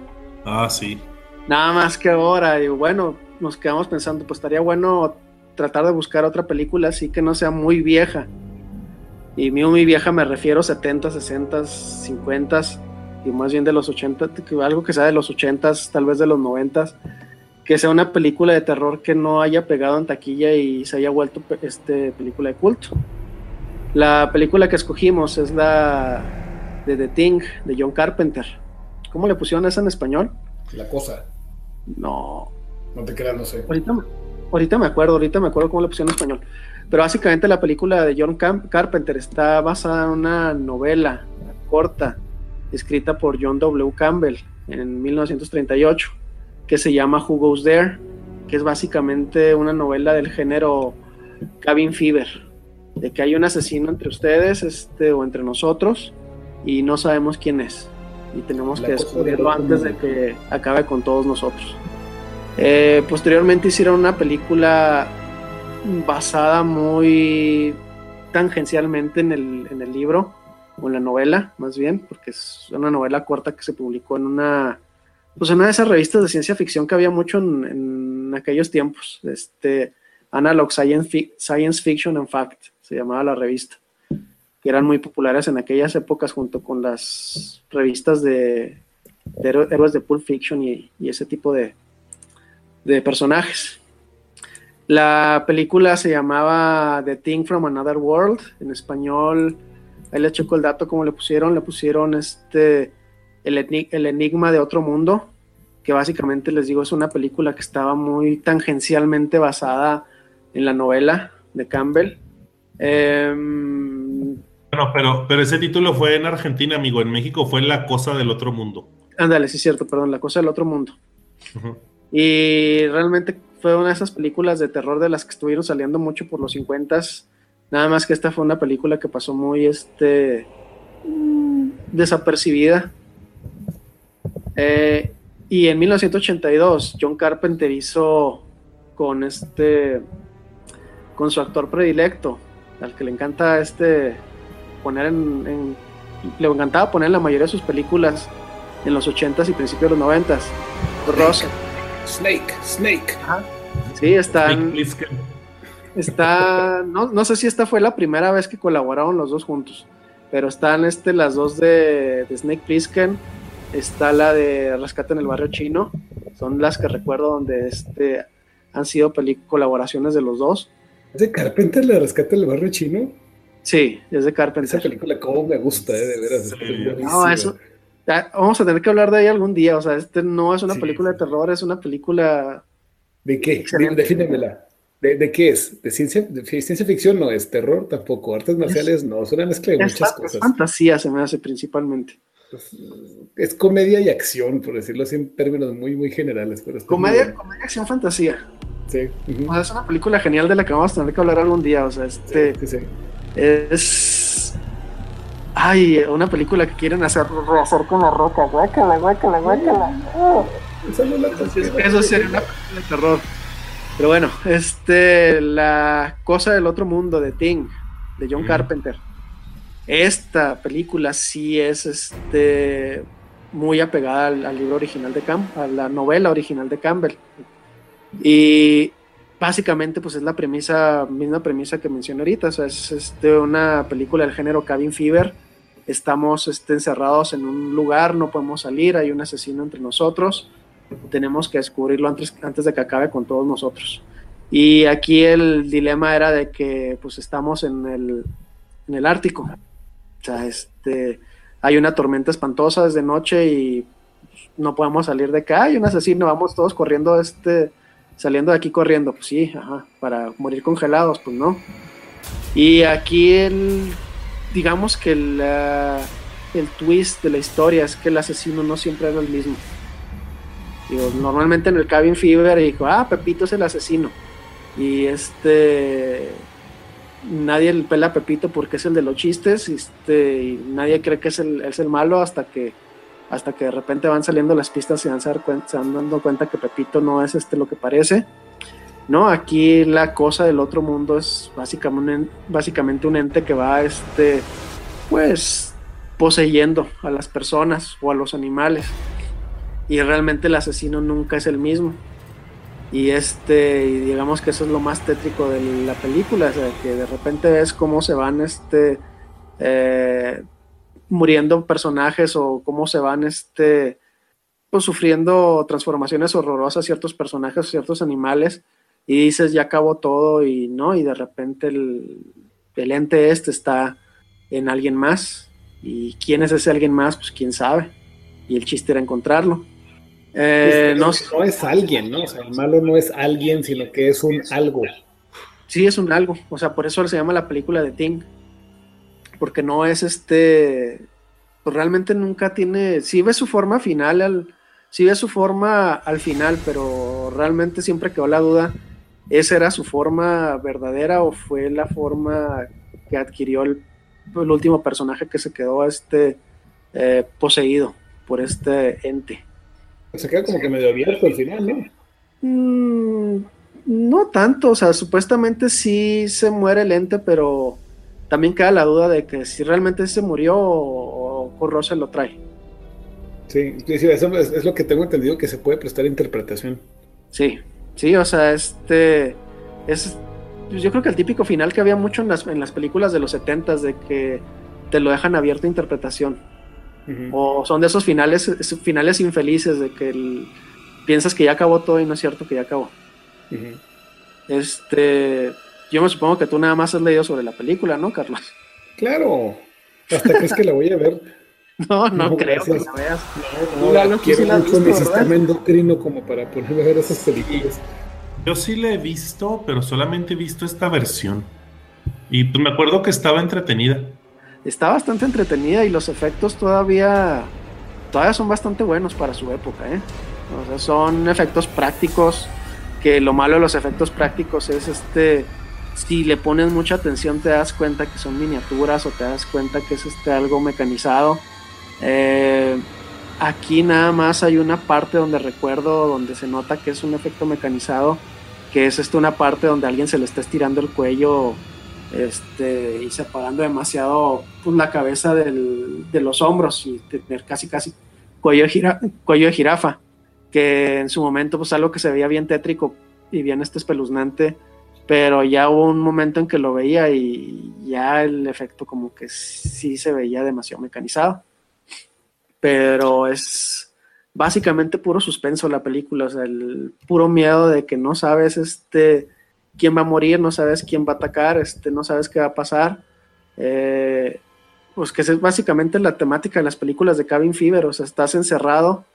Ah, sí. Nada más que ahora, y bueno, nos quedamos pensando, pues estaría bueno tratar de buscar otra película así que no sea muy vieja. Y muy, muy vieja me refiero 70, 60, 50 y más bien de los 80, que algo que sea de los 80, tal vez de los 90, que sea una película de terror que no haya pegado en taquilla y se haya vuelto este, película de culto. La película que escogimos es la de The Thing de John Carpenter. ¿Cómo le pusieron esa en español? la cosa, No, no te creas, no sé. ahorita, me- ahorita me acuerdo, ahorita me acuerdo cómo le pusieron en español. Pero básicamente la película de John Cam- Carpenter está basada en una novela corta escrita por John W. Campbell en 1938 que se llama Who Goes There, que es básicamente una novela del género Cabin Fever, de que hay un asesino entre ustedes este, o entre nosotros y no sabemos quién es. Y tenemos La que descubrirlo antes de que acabe con todos nosotros. Eh, posteriormente hicieron una película basada muy tangencialmente en el, en el libro, o en la novela, más bien, porque es una novela corta que se publicó en una, pues una de esas revistas de ciencia ficción que había mucho en, aquellos tiempos, este, Analog Science, Fi- Science Fiction and Fact, se llamaba la revista, que eran muy populares en aquellas épocas junto con las revistas de, de héro- héroes de Pulp Fiction y, ese tipo de, de personajes. La película se llamaba The Thing from Another World. En español, ahí les checo el dato como le pusieron. Le pusieron este el, el Enigma de Otro Mundo, que básicamente les digo es una película que estaba muy tangencialmente basada en la novela de Campbell. Em, Bueno, pero, pero ese título fue en Argentina, amigo. En México fue La Cosa del Otro Mundo. ándale, sí es cierto, perdón, La Cosa del Otro Mundo. Y realmente fue una de esas películas de terror de las que estuvieron saliendo mucho por los 50 Nada más que esta fue una película que pasó muy este mm, desapercibida. Eh, y en 1982, John Carpenter hizo con este con su actor predilecto, al que le encanta este poner en, en- le encantaba poner en la mayoría de sus películas en los 80s y principios de los 90s. Ross, Snake, Snake. sí, están, Snake. Está, no, no sé si esta fue la primera vez que colaboraron los dos juntos, pero están este, las dos de, de Snake Plissken, está la de Rescate en el Barrio Chino, son las que recuerdo donde este, han sido colaboraciones de los dos. ¿Es de Carpenter le rescata el barrio chino? Sí, es de Esa Carpenter. película, cómo me gusta, eh, de veras. Sí. es buenísima. No, eso, ya, vamos a tener que hablar de ella algún día, o sea, este no es una Sí. película de terror, es una película... ¿De qué? Excelente. Defínemela. ¿De, de qué es? ¿De ciencia, de ciencia ficción? No, es terror tampoco. Artes marciales no, es una mezcla de Es, muchas fa- es cosas. fantasía, se me hace principalmente. Es comedia y acción, por decirlo así en términos muy, muy generales. Pero está muy Comedia, comedia, acción, fantasía. Sí. ujú. O sea, es una película genial de la que vamos a tener que hablar algún día. O sea, este Sí, es. Ay, una película que quieren hacer, hacer con la roca. Guácala, guácala, guácala. Esa no la Eso, sería una película de terror. Pero bueno, este, la cosa del otro mundo de Thing, de John Mm. Carpenter. Esta película sí es este muy apegada al, libro original de Campbell, a la novela original de Campbell. Y básicamente pues es la premisa, misma premisa que mencioné ahorita, o sea, es este, una película del género Cabin Fever. Estamos este, encerrados en un lugar, no podemos salir, hay un asesino entre nosotros, tenemos que descubrirlo antes, antes de que acabe con todos nosotros. Y aquí el dilema era de que pues estamos en el, en el Ártico. O sea, este, hay una tormenta espantosa desde noche y no podemos salir de acá, hay un asesino, vamos todos corriendo, este, saliendo de aquí corriendo, pues sí, ajá, para morir congelados, pues no. Y aquí el, digamos que el, ah, el twist de la historia es que el asesino no siempre era el mismo. Normalmente en el Cabin Fever dijo, ah, Pepito es el asesino. Y este nadie le pela a Pepito porque es el de los chistes, este, nadie cree que es el, es el malo hasta que hasta que de repente van saliendo las pistas y van, se, van dando cuenta que Pepito no es este lo que parece. No, aquí la cosa del otro mundo es básicamente, básicamente un ente que va este pues poseyendo a las personas o a los animales. Y realmente el asesino nunca es el mismo. Y este, y digamos que eso es lo más tétrico de la película, o sea, que de repente ves cómo se van este eh, muriendo personajes o cómo se van este pues, sufriendo transformaciones horrorosas ciertos personajes, ciertos animales, y dices ya acabó todo y no, y de repente el, el ente este está en alguien más. ¿Y quién es ese alguien más? Pues quién sabe. Y el chiste era encontrarlo. Eh, no, no, es alguien, ¿no? O sea, el malo no es alguien, sino que es un algo. Sí, es un algo. O sea, por eso se llama la película de Ting. Porque no es este. Pues realmente nunca tiene. Sí ve su forma final, al, sí ve su forma al final, pero realmente siempre quedó la duda: ¿esa era su forma verdadera o fue la forma que adquirió el, el último personaje que se quedó este eh, poseído por este ente? Se queda como que medio abierto al final, ¿no? Mm, no tanto, o sea, supuestamente sí se muere el ente, pero también queda la duda de que si realmente se murió o, o se lo trae. Sí, eso es, lo que tengo entendido que se puede prestar interpretación. Sí, sí, o sea, este es pues yo creo que el típico final que había mucho en las, en las películas de los 70 de que te lo dejan abierto a interpretación. O son de esos finales, finales infelices de que piensas que ya acabó todo y no es cierto que ya acabó. Este, yo me supongo que tú nada más has leído sobre la película, ¿no, Carlos? Claro. Hasta crees que la voy a ver. No, no, creo que la veas. No, no, no quiero mucho mi sistema endocrino como para ponerme a ver esas películas. Yo sí la he visto, pero solamente he visto esta versión. Y pues me acuerdo que estaba entretenida está bastante entretenida y los efectos todavía, todavía son bastante buenos para su época. ¿eh? Son efectos prácticos, que lo malo de los efectos prácticos es este, si le pones mucha atención te das cuenta que son miniaturas o te das cuenta que es este, algo mecanizado. Eh, aquí nada más hay una parte donde recuerdo, donde se nota que es un efecto mecanizado, que es este, una parte donde alguien se le está estirando el cuello este, y separando demasiado pues, la cabeza de los hombros y tener casi casi cuello de, jirafa, que en su momento pues algo que se veía bien tétrico y bien este espeluznante, pero ya hubo un momento en que lo veía y ya el efecto como que sí se veía demasiado mecanizado. Pero es básicamente puro suspenso la película, o sea, el puro miedo de que no sabes este quién va a morir, no sabes quién va a atacar, este, no sabes qué va a pasar. Eh, pues que es básicamente la temática de las películas de Cabin Fever, o sea, estás encerrado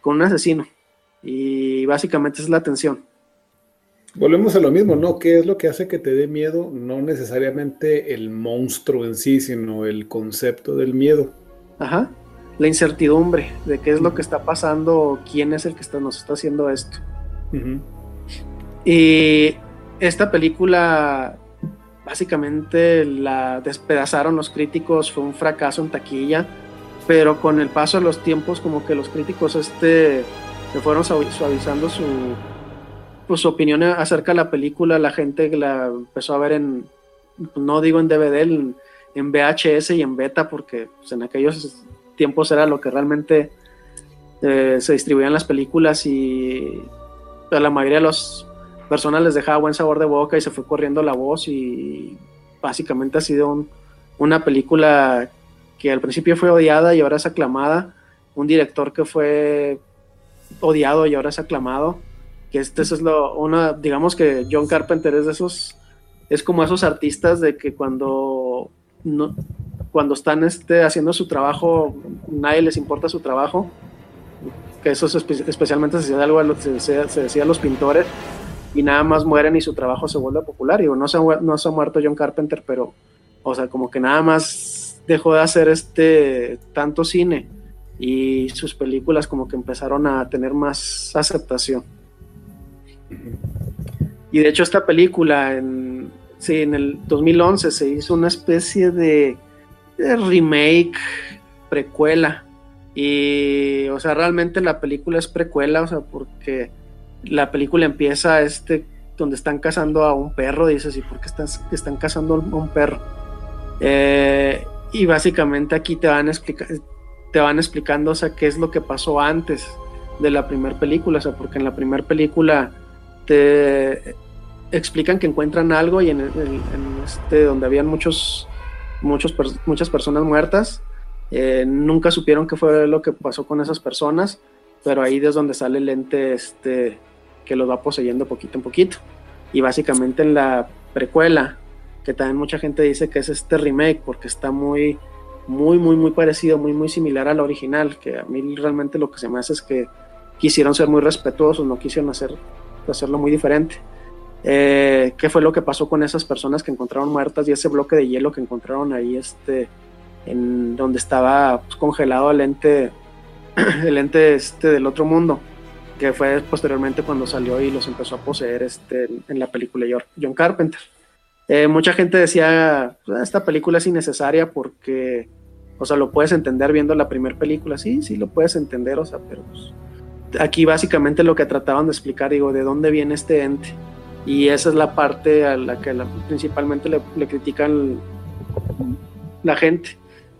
con un asesino y básicamente es la tensión. Volvemos a lo mismo, ¿no? ¿Qué es lo que hace que te dé miedo? No necesariamente el monstruo en sí, sino el concepto del miedo. Ajá, la incertidumbre de qué es lo que está pasando, quién es el que está, nos está haciendo esto. Y esta película básicamente la despedazaron los críticos, fue un fracaso en taquilla, pero con el paso de los tiempos como que los críticos este se fueron suavizando su pues, su opinión acerca de la película, la gente la empezó a ver en no digo en DVD, en, VHS y en beta porque pues, en aquellos tiempos era lo que realmente eh, se distribuían las películas y a la mayoría de los personas les dejaba buen sabor de boca y se fue corriendo la voz y básicamente ha sido una película que al principio fue odiada y ahora es aclamada, un director que fue odiado y ahora es aclamado, que este es lo, una, digamos que John Carpenter es de esos, es como esos artistas de que cuando cuando están este, haciendo su trabajo, nadie les importa su trabajo, que eso es espe- especialmente se decía, algo se, se decía a los pintores, y nada más mueren y su trabajo se vuelve popular. Digo, no se, no se ha muerto John Carpenter, pero, o sea, como que nada más dejó de hacer este tanto cine y sus películas como que empezaron a tener más aceptación. Y de hecho esta película en, sí, en el 2011 se hizo una especie de, de remake, precuela. Y, o sea, realmente la película es precuela, o sea, porque la película empieza este donde están cazando a un perro, dices, ¿y por qué estás, están cazando a un perro? Eh, y básicamente aquí te van, a explicar, te van explicando, o sea, qué es lo que pasó antes de la primera película, o sea, porque en la primera película te explican que encuentran algo y en, el, este donde habían muchos, muchos muchas personas muertas, eh, nunca supieron qué fue lo que pasó con esas personas, pero ahí es donde sale el ente este que los va poseyendo poquito en poquito. Y básicamente en la precuela, que también mucha gente dice que es este remake porque está muy, muy, muy, muy parecido, muy, muy similar a la original, que a mí realmente lo que se me hace es que quisieron ser muy respetuosos, no quisieron hacer, hacerlo muy diferente. Eh, ¿Qué fue lo que pasó con esas personas que encontraron muertas y ese bloque de hielo que encontraron ahí, este, en donde estaba pues, congelado el ente, el ente este del otro mundo? Que fue posteriormente cuando salió y los empezó a poseer este, en la película John Carpenter. Eh, mucha gente decía, pues, esta película es innecesaria porque, o sea, lo puedes entender viendo la primera película, sí, sí lo puedes entender, o sea, pero pues, aquí básicamente lo que trataban de explicar, digo, de dónde viene este ente. Y esa es la parte a la que principalmente le critican la gente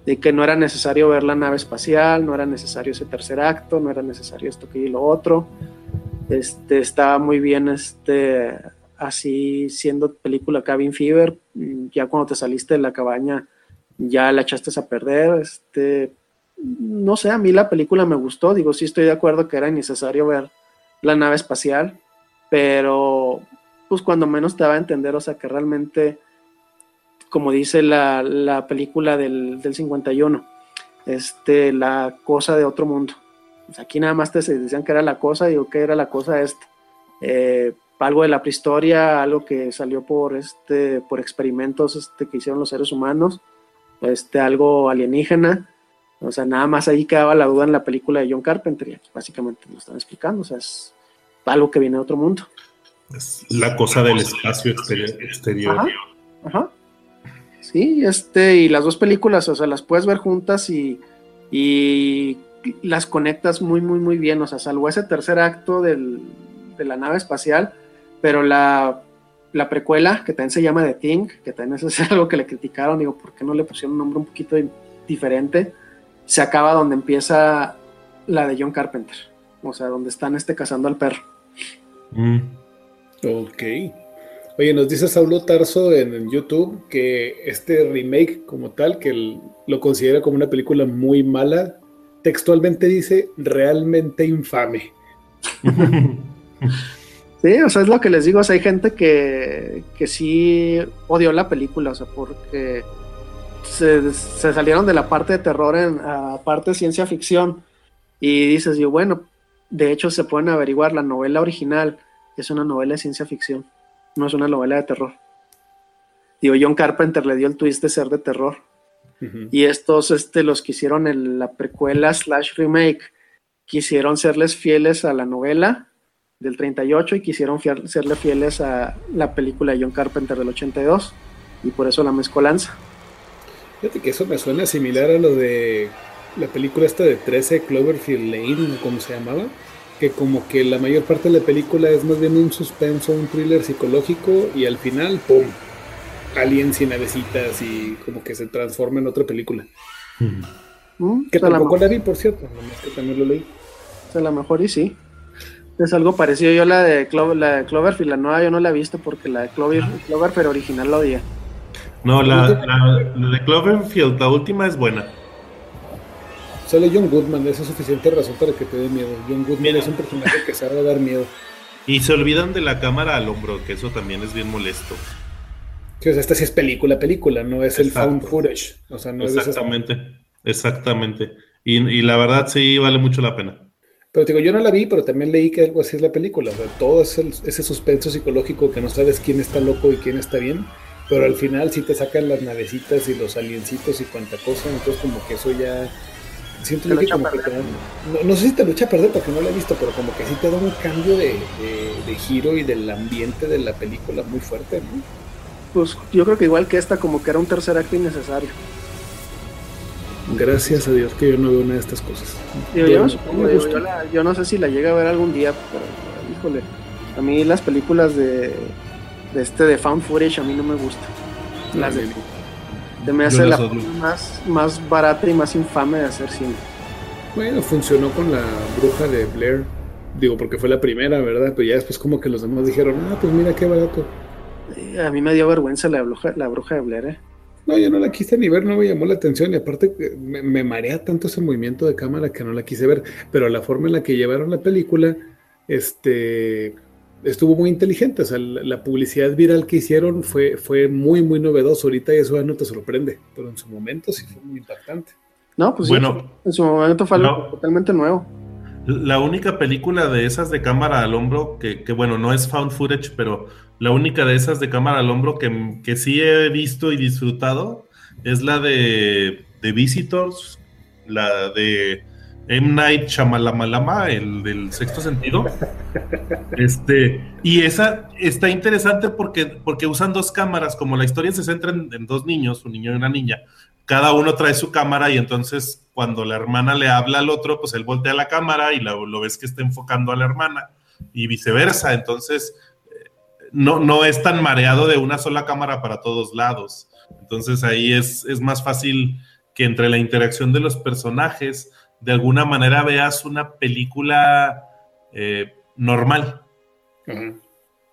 de que no era necesario ver la nave espacial, no era necesario ese tercer acto, no era necesario esto que y lo otro. Este, estaba muy bien este, así siendo película Cabin Fever, ya cuando te saliste de la cabaña ya la echaste a perder. Este, no sé, a mí la película me gustó, digo, sí estoy de acuerdo que era innecesario ver la nave espacial, pero pues cuando menos te va a entender, o sea, que realmente como dice la, la película del, del, 51, este, la cosa de otro mundo. Pues aquí nada más te decían que era la cosa, digo que era la cosa esta. Eh, algo de la prehistoria, algo que salió por, este, por experimentos este, que hicieron los seres humanos, este, algo alienígena. O sea, nada más ahí quedaba la duda en la película de John Carpenter, y aquí básicamente lo están explicando, o sea, es algo que viene de otro mundo. Es la cosa del espacio exterior. exterior. Ajá. Ajá. Sí, este, y las dos películas, o sea, las puedes ver juntas y, y las conectas muy, muy, muy bien. O sea, salvo ese tercer acto del, de la nave espacial, pero la, la, precuela, que también se llama The Thing, que también eso es algo que le criticaron, digo, ¿por qué no le pusieron un nombre un poquito diferente? Se acaba donde empieza la de John Carpenter, o sea, donde están este, cazando al perro. Mm. Ok. Oye, nos dice Saulo Tarso en, YouTube que este remake como tal, que el, lo considera como una película muy mala, textualmente dice realmente infame. Sí, o sea, es lo que les digo, o sea, hay gente que, que sí odió la película, o sea, porque se, se salieron de la parte de terror en a parte de ciencia ficción y dices, yo, bueno, de hecho se pueden averiguar, la novela original es una novela de ciencia ficción no es una novela de terror. Digo, John Carpenter le dio el twist de ser de terror. Uh -huh. Y estos, este, los que hicieron en la precuela slash remake, quisieron serles fieles a la novela del 38 y quisieron fiel, serle fieles a la película de John Carpenter del 82. Y por eso la mezcolanza. Fíjate que eso me suena similar a lo de la película esta de 13 Cloverfield Lane, como se llamaba que como que la mayor parte de la película es más bien un suspenso, un thriller psicológico y al final, ¡pum! Aliens y navecitas y como que se transforma en otra película. Mm, que o sea, tampoco la, la vi, por cierto, nomás que también lo leí. O sea, a lo mejor y sí. Es algo parecido. Yo la de, Clo la de Cloverfield, la nueva yo no la he visto porque la de Clover, Cloverfield original la odié. No, la, la, la de Cloverfield, la última es buena. Sale John Goodman, esa es suficiente razón para que te dé miedo. John Goodman Mira. es un personaje que sabe dar miedo. Y se olvidan de la cámara al hombro, que eso también es bien molesto. Sí, o sea, esta sí es película, película, no es Exacto. el found footage. O sea, no exactamente, es exactamente. Y, y, la verdad sí vale mucho la pena. Pero digo, yo no la vi, pero también leí que algo así es la película. O sea, todo es el- ese suspenso psicológico que no sabes quién está loco y quién está bien. Pero al final sí te sacan las navecitas y los aliencitos y cuanta cosa. Entonces, como que eso ya. Siento Te yo lo que echa a como que te perder. da- no, no sé si te lo echa a perder porque no la he visto, pero como que sí te da un cambio de, de- de giro y del ambiente de la película muy fuerte, ¿no? Pues yo creo que igual que esta, como que era un tercer acto innecesario. Gracias a Dios que yo no veo una de estas cosas. Yo, supongo, la- no sé si la llegue a ver algún día, pero híjole, a mí las películas de, de este de found footage a mí no me gustan. Las de, se me hace la forma más, más barata y más infame de hacer cine. Bueno, funcionó con la bruja de Blair. Digo, porque fue la primera, ¿verdad? Pero ya después como que los demás dijeron, ah, pues mira qué barato. Eh, A mí me dio vergüenza la bruja, la bruja de Blair, ¿eh? No, yo no la quise ni ver, no me llamó la atención. Y aparte eh, me, me marea tanto ese movimiento de cámara que no la quise ver. Pero la forma en la que llevaron la película, este, estuvo muy inteligente. O sea, la, la publicidad viral que hicieron fue, fue muy, muy novedoso. Ahorita eso ya no te sorprende. Pero en su momento sí fue muy impactante. No, pues sí, Bueno, en su momento fue algo No. totalmente nuevo. La única película de esas de cámara al hombro, que, que, bueno, no es found footage, pero la única de esas de cámara al hombro que, que sí he visto y disfrutado es la de, de Visitors, la de M. Night Shyamalan, el del sexto sentido. Este, y esa está interesante porque, porque usan dos cámaras, como la historia se centra en, en dos niños, un niño y una niña, cada uno trae su cámara y entonces cuando la hermana le habla al otro, pues él voltea la cámara y lo, lo ves que está enfocando a la hermana y viceversa. Entonces, eh, no, no es tan mareado de una sola cámara para todos lados. Entonces ahí es, es más fácil que entre la interacción de los personajes, de alguna manera veas una película eh, normal. Ajá.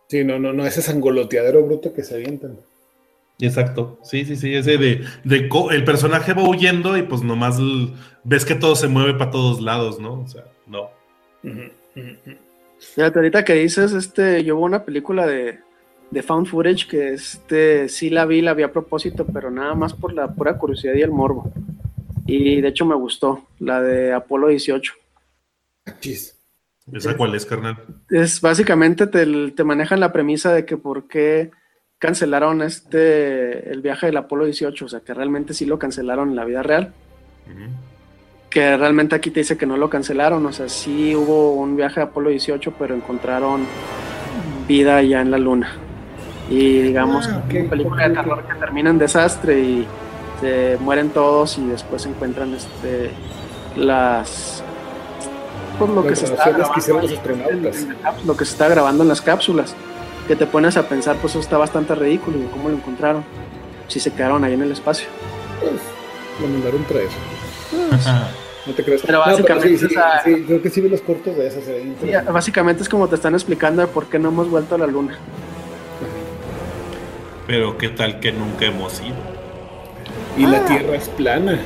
Sí, no, no, no, ese sangoloteadero bruto que se avientan. Exacto, sí, sí, sí, ese de, de co- el personaje va huyendo y pues nomás ves que todo se mueve para todos lados, ¿no? O sea, no. Fíjate, ahorita que dices, este, yo hubo una película de, de found footage que este, sí la vi, la vi a propósito, pero nada más por la pura curiosidad y el morbo. Y de hecho me gustó, la de Apolo 18. Chis. ¿Esa cuál es, carnal? Es básicamente te, te manejan la premisa de que por qué cancelaron este el viaje del Apolo 18, o sea que realmente sí lo cancelaron en la vida real. Que realmente aquí te dice que no lo cancelaron, o sea, sí hubo un viaje a Apolo 18, pero encontraron vida ya en la luna. Y digamos, Ah, película de terror que termina en desastre y se mueren todos y después encuentran este las pues lo que Las se está grabando en lo que se está grabando en las cápsulas, que te pones a pensar, pues eso está bastante ridículo, y cómo lo encontraron, si se quedaron ahí en el espacio. Pues, lo mandaron traer. No te creas. Pero No, básicamente sí, sí, esa- sí, creo que sí vi los cortos de esas. interesantes. básicamente es como te están explicando de por qué no hemos vuelto a la luna. Pero qué tal que nunca hemos ido. Y Ah. la Tierra es plana.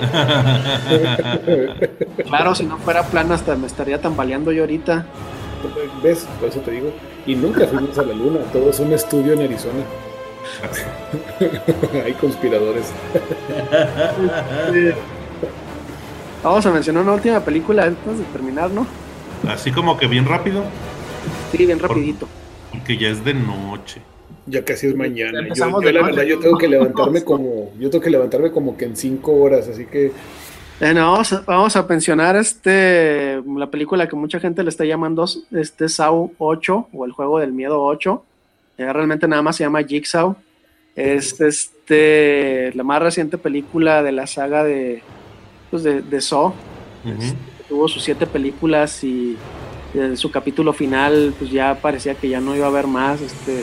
Claro, si no fuera plana hasta me estaría tambaleando yo ahorita. ¿Ves? Por eso te digo. Y nunca fuimos a la Luna. Todo es un estudio en Arizona. Hay conspiradores. Vamos a mencionar una última película antes de terminar, ¿no? Así como que bien rápido, Sí, bien rapidito. porque ya es de noche. Ya casi es mañana. Yo, la noche. verdad, yo tengo que levantarme como, yo tengo que levantarme como que en cinco horas, así que Bueno, vamos a, vamos a pensionar este la película que mucha gente le está llamando este Saw 8 o el juego del miedo 8. Eh, realmente nada más se llama Jigsaw. Es este la más reciente película de la saga de pues de, de Saw. Ujú. tuvo sus siete películas y en su capítulo final pues ya parecía que ya no iba a haber más este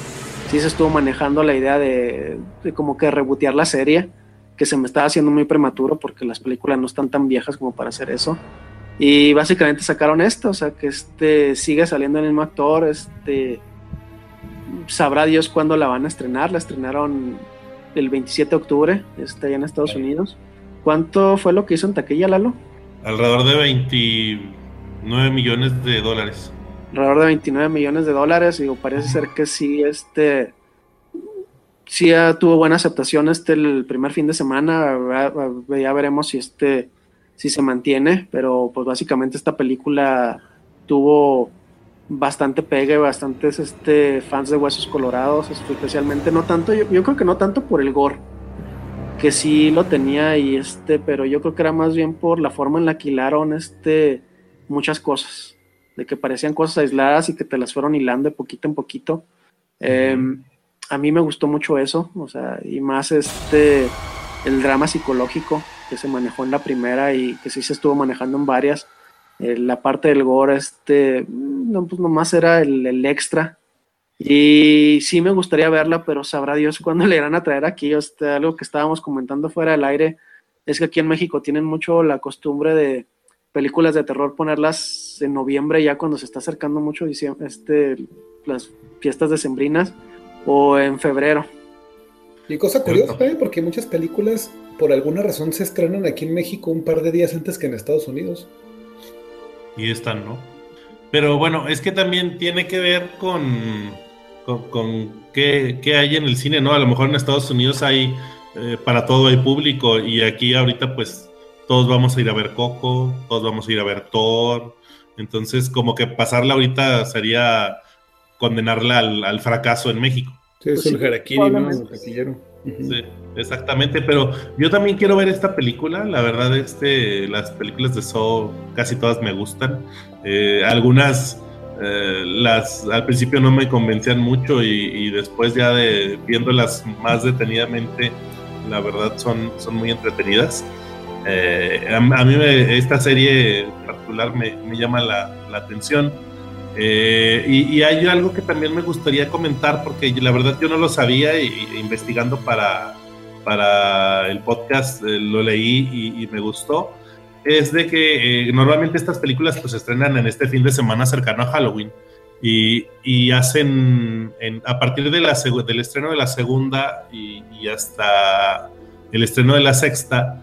sí se estuvo manejando la idea de, como que rebotear la serie que se me estaba haciendo muy prematuro porque las películas no están tan viejas como para hacer eso y básicamente sacaron esto o sea que este sigue saliendo el mismo actor este sabrá Dios cuándo la van a estrenar la estrenaron el 27 de octubre está allá en Estados Unidos ¿cuánto fue lo que hizo en taquilla Lalo? Alrededor de 29 millones de dólares. Alrededor de 29 millones de dólares. Digo, parece ser que sí, este, sí ya tuvo buena aceptación este el primer fin de semana. Ya, veremos si este, si se mantiene, pero pues básicamente esta película tuvo bastante pegue, bastantes este, fans de Huesos Colorados, especialmente, no tanto, yo, yo, creo que no tanto por el gore, que sí lo tenía y este, pero yo creo que era más bien por la forma en la que hilaron este, muchas cosas, de que parecían cosas aisladas y que te las fueron hilando de poquito en poquito. Eh, a mí me gustó mucho eso, o sea, y más este, el drama psicológico que se manejó en la primera y que sí se estuvo manejando en varias. Eh, la parte del gore, este, no, pues nomás era el, el, extra. Y sí me gustaría verla, pero sabrá Dios cuándo le irán a traer aquí. Este, algo que estábamos comentando fuera del aire es que aquí en México tienen mucho la costumbre de películas de terror ponerlas en noviembre, ya cuando se está acercando mucho diciembre, este, las fiestas decembrinas o en febrero. Y cosa curiosa, ¿eh? porque muchas películas por alguna razón se estrenan aquí en México un par de días antes que en Estados Unidos. Y están, ¿no? Pero bueno, es que también tiene que ver con, con, con qué, qué, hay en el cine, ¿no? A lo mejor en Estados Unidos hay, eh, para todo hay público y aquí ahorita pues todos vamos a ir a ver Coco, todos vamos a ir a ver Thor, entonces como que pasarla ahorita sería condenarla al, al fracaso en México. Sí, es el Harakiri, ¿no? El Sí, exactamente, pero yo también quiero ver esta película, la verdad, este, las películas de Saw casi todas me gustan, eh, algunas eh, las al principio no me convencían mucho y, y, después ya de viéndolas más detenidamente, la verdad son, son muy entretenidas. Eh, a, a, mí me, esta serie en particular me, me llama la, la atención. Eh, y, y, hay algo que también me gustaría comentar, porque la verdad yo no lo sabía y, y investigando para, para el podcast eh, lo leí y, y, me gustó, es de que eh, normalmente estas películas pues se estrenan en este fin de semana cercano a Halloween y, hacen en, a partir de la, del estreno de la segunda y, hasta el estreno de la sexta,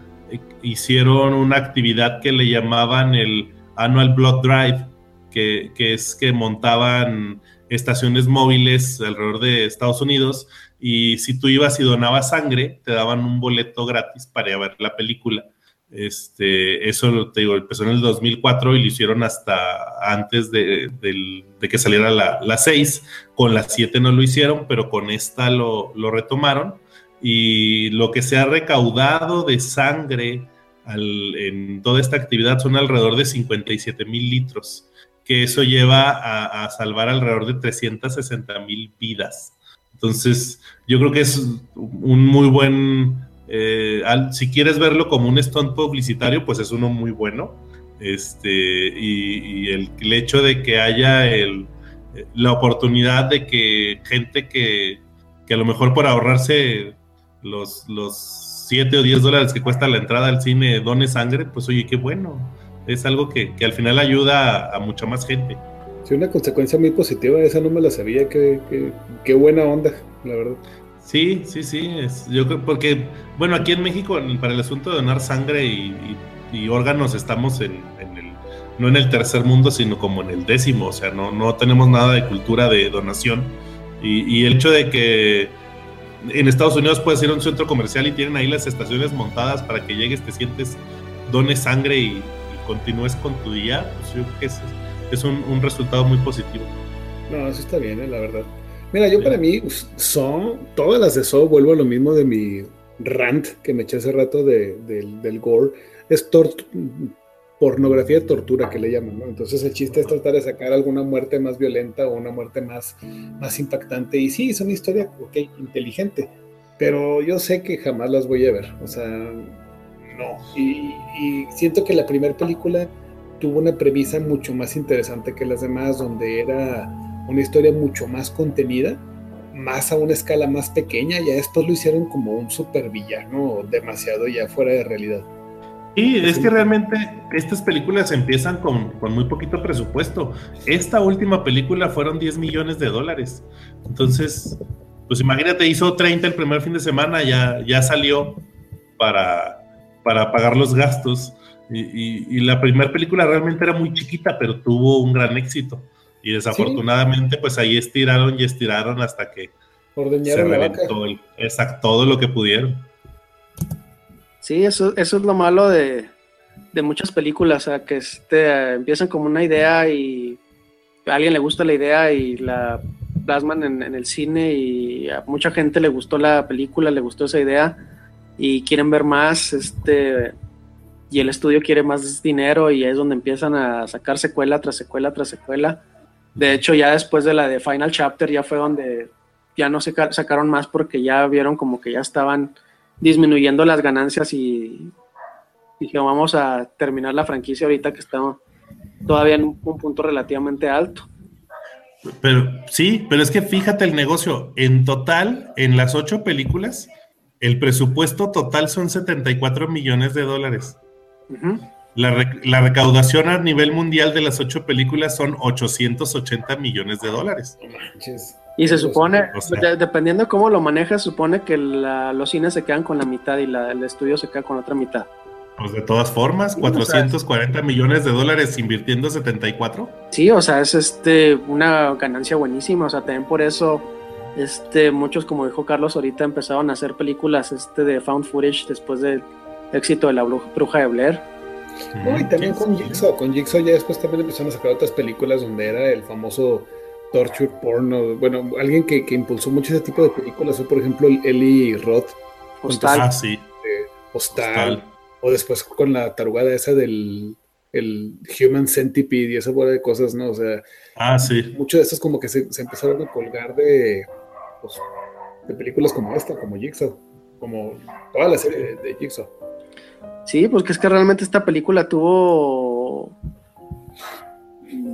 hicieron una actividad que le llamaban el Annual Blood Drive que, es que montaban estaciones móviles alrededor de Estados Unidos y si tú ibas y donabas sangre, te daban un boleto gratis para ver la película. Este, eso te digo, empezó en el 2004 y lo hicieron hasta antes de que saliera la, la 6. Con la 7 no lo hicieron, pero con esta lo, lo retomaron. Y lo que se ha recaudado de sangre en toda esta actividad son alrededor de 57 mil litros que eso lleva a, salvar alrededor de 360 mil vidas. Entonces, yo creo que es un muy buen, eh, si quieres verlo como un stunt publicitario, pues es uno muy bueno. Este, y, el, el, hecho de que haya el, la oportunidad de que gente que, que a lo mejor por ahorrarse los, los 7 o 10 dólares que cuesta la entrada al cine done sangre, pues oye, qué bueno es algo que, que al final ayuda a, a, mucha más gente. Sí, una consecuencia muy positiva, esa no me la sabía, qué, qué, qué buena onda, la verdad. Sí, sí, sí, es, yo creo, porque, bueno, aquí en México, para el asunto de donar sangre y, y, y órganos, estamos en, en, el, no en el tercer mundo, sino como en el décimo, o sea, no, no tenemos nada de cultura de donación. Y, y el hecho de que en Estados Unidos puedes ir a un centro comercial y tienen ahí las estaciones montadas para que llegues, te sientes, dones sangre y, continúes con tu día, pues yo creo que es, es un, un, resultado muy positivo. No, eso está bien, ¿eh? la verdad. Mira, yo sí. para mí, son todas las de So, vuelvo a lo mismo de mi rant que me eché hace rato de, de, del gore, es pornografía de tortura que le llaman, ¿no? Entonces el chiste es tratar de sacar alguna muerte más violenta o una muerte más, más impactante. Y sí, es una historia, ok, inteligente, pero yo sé que jamás las voy a ver. O sea, no. Y, y siento que la primera película tuvo una premisa mucho más interesante que las demás, donde era una historia mucho más contenida, más a una escala más pequeña. Ya después lo hicieron como un supervillano demasiado ya fuera de realidad. Sí, es que realmente estas películas empiezan con, con, muy poquito presupuesto. Esta última película fueron 10 millones de dólares. Entonces, pues imagínate, hizo 30 el primer fin de semana, ya, ya salió para, para pagar los gastos. Y, y, y la primera película realmente era muy chiquita, pero tuvo un gran éxito. Y desafortunadamente, ¿Sí? pues ahí estiraron y estiraron hasta que Ordeñaron se reventó el, exacto, todo lo que pudieron. Sí, eso, eso es lo malo de, de muchas películas, o sea, que este, empiezan como una idea y a alguien le gusta la idea y la plasman en, el cine y a mucha gente le gustó la película, le gustó esa idea y quieren ver más, este, y el estudio quiere más dinero y es donde empiezan a sacar secuela tras secuela tras secuela. De hecho, ya después de la de Final Chapter ya fue donde ya no se ca- sacaron más porque ya vieron como que ya estaban disminuyendo las ganancias y dijeron vamos a terminar la franquicia ahorita que está todavía en un, un punto relativamente alto. Pero sí, pero es que fíjate el negocio. En total, en las ocho películas, el presupuesto total son 74 millones de dólares. La, rec- la recaudación a nivel mundial de las ocho películas son 880 millones de dólares. No manches. Y se supone, O sea- de- dependiendo de cómo lo manejas, supone que la- los cines se quedan con la mitad y la- el estudio se queda con la otra mitad. Pues de todas formas, Sí, o sea, 440 millones de dólares invirtiendo 74. Sí, o sea, es este una ganancia buenísima, o sea, también por eso este muchos como dijo Carlos ahorita empezaron a hacer películas este de found footage después del éxito de la Bru- bruja de Blair. No, y también con. Jigsaw. Con Jigsaw ya después también empezaron a sacar otras películas donde era el famoso torture porno. Bueno, alguien que, que impulsó mucho ese tipo de películas fue, por ejemplo, el Eli Roth, Hostal. Ah, sí. Hostal, Hostal. o después con la tarugada esa del el Human Centipede y esa bola de cosas, ¿no? O sea, Ah, sí. muchos de estos como que se, se empezaron a colgar de, pues, de películas como esta, como Jigsaw, como toda la serie de, de Jigsaw. Sí, pues que es que realmente esta película tuvo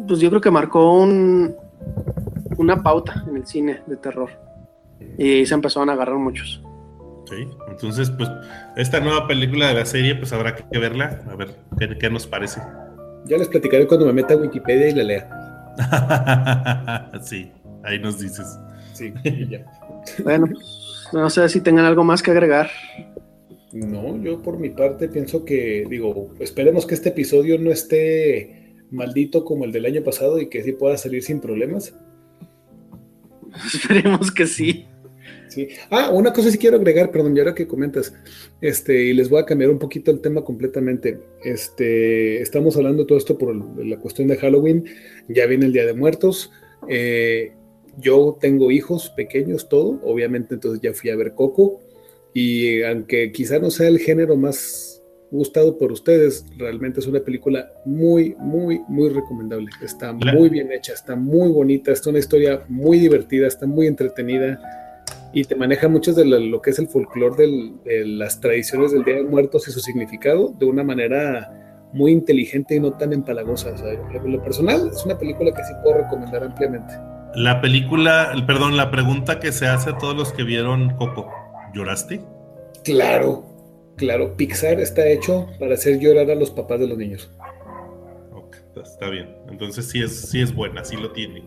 pues yo creo que marcó un, una pauta en el cine de terror. Y se empezaron a agarrar muchos. Sí, entonces, pues, esta nueva película de la serie, pues habrá que verla, a ver qué, qué nos parece. Ya les platicaré cuando me meta a Wikipedia y la lea. sí, ahí nos dices. Sí, y ya. Bueno, pues, no sé si tengan algo más que agregar. No, yo por mi parte pienso que, digo, esperemos que este episodio no esté maldito como el del año pasado y que sí pueda salir sin problemas. Esperemos que sí. Sí. Ah, una cosa sí quiero agregar, perdón, y ahora que comentas, este, y les voy a cambiar un poquito el tema completamente. Este, estamos hablando todo esto por la cuestión de Halloween, ya viene el Día de Muertos. eh, yo tengo hijos pequeños, todo, obviamente, entonces ya fui a ver Coco. Y aunque quizá no sea el género más gustado por ustedes, realmente es una película muy, muy, muy recomendable. Está muy bien hecha, está muy bonita, es una historia muy divertida, está muy entretenida y te maneja muchos de lo, que es el folclore de las tradiciones del Día de Muertos y su significado de una manera muy inteligente y no tan empalagosa. O sea, en lo personal es una película que sí puedo recomendar ampliamente. La película, el- perdón, la pregunta que se hace a todos los que vieron Coco, ¿lloraste? Claro, claro, Pixar está hecho para hacer llorar a los papás de los niños. Ok, está bien. Entonces sí es, sí es buena, sí lo tiene.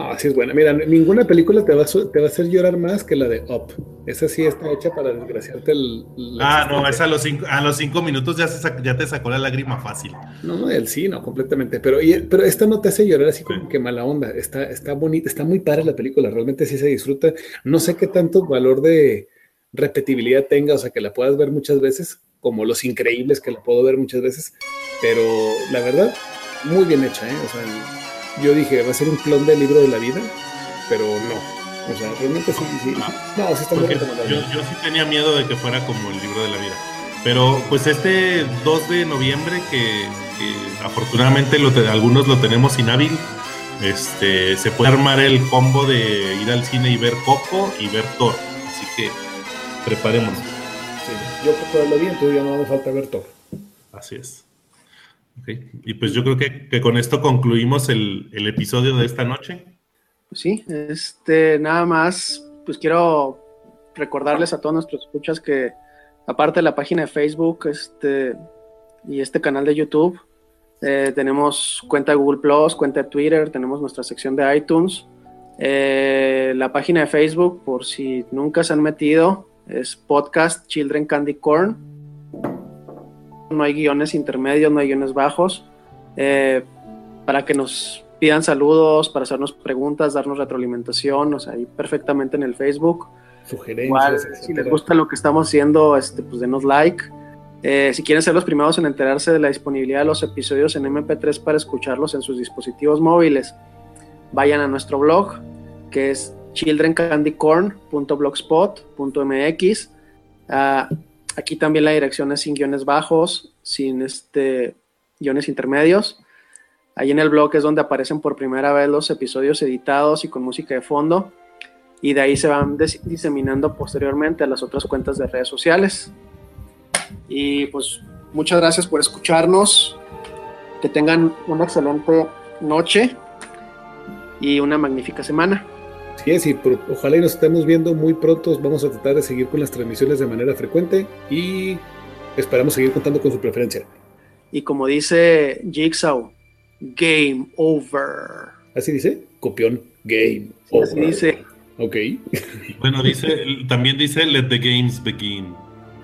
Ah, sí es buena. Mira, ninguna película te va, a, te va a hacer llorar más que la de Up. Esa sí está hecha para desgraciarte el... Ah, no, esa a los cinco, a los cinco minutos ya, se sac- ya te sacó la lágrima fácil. No, no, el sí, no, completamente. Pero, y- pero esta no te hace llorar así como Sí. que mala onda. Está, está bonita, está muy padre la película. Realmente sí se disfruta. No sé qué tanto valor de repetibilidad tenga, o sea, que la puedas ver muchas veces, como Los Increíbles, que la puedo ver muchas veces. Pero la verdad, muy bien hecha, ¿eh? O sea, yo dije, va a ser un clon del libro de la vida, pero no. O sea, realmente sí, sí. No, sí está muy recomendable. yo, yo sí tenía miedo de que fuera como el libro de la vida. Pero pues este 2 de noviembre, que, que afortunadamente lo te- algunos lo tenemos inhábil, este, se puede armar el combo de ir al cine y ver Coco y ver Thor. Así que preparémonos. Sí, yo por lo vi, entonces ya no me falta ver todo. Así es. Ok, Y pues yo creo que, que con esto concluimos el, el episodio de esta noche. Pues sí, este, nada más, pues quiero recordarles a todos nuestros escuchas que aparte de la página de Facebook este, y este canal de YouTube, eh, tenemos cuenta de Google Plus, cuenta de Twitter, tenemos nuestra sección de iTunes, eh, la página de Facebook, por si nunca se han metido, es Podcast Children Candy Corn. No hay guiones intermedios, no hay guiones bajos. eh, para que nos pidan saludos, para hacernos preguntas, darnos retroalimentación, o sea, ahí perfectamente en el Facebook. Sugerencias, Igual, si les gusta lo que estamos haciendo, este, pues denos like. Eh, si quieren ser los primeros en enterarse de la disponibilidad de los episodios en MP3 para escucharlos en sus dispositivos móviles, vayan a nuestro blog, que es childrencandycorn.blogspot.mx. Ah, aquí también la dirección es sin guiones bajos, sin este, guiones intermedios. Ahí en el blog es donde aparecen por primera vez los episodios editados y con música de fondo. Y de ahí se van diseminando posteriormente a las otras cuentas de redes sociales. Y pues muchas gracias por escucharnos. Que tengan una excelente noche y una magnífica semana. Sí, es, y ojalá y nos estemos viendo muy pronto. Vamos a tratar de seguir con las transmisiones de manera frecuente y esperamos seguir contando con su preferencia. Y como dice Jigsaw, game over. ¿Así dice? Copión, game over. Así dice. Ok. Bueno, dice, también dice let the games begin.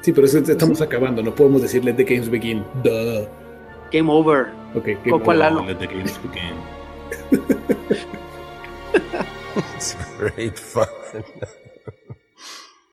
Sí, pero estamos acabando, no podemos decir let the games begin. Duh. Game over. Ok, game over. let the games begin. It's great fun.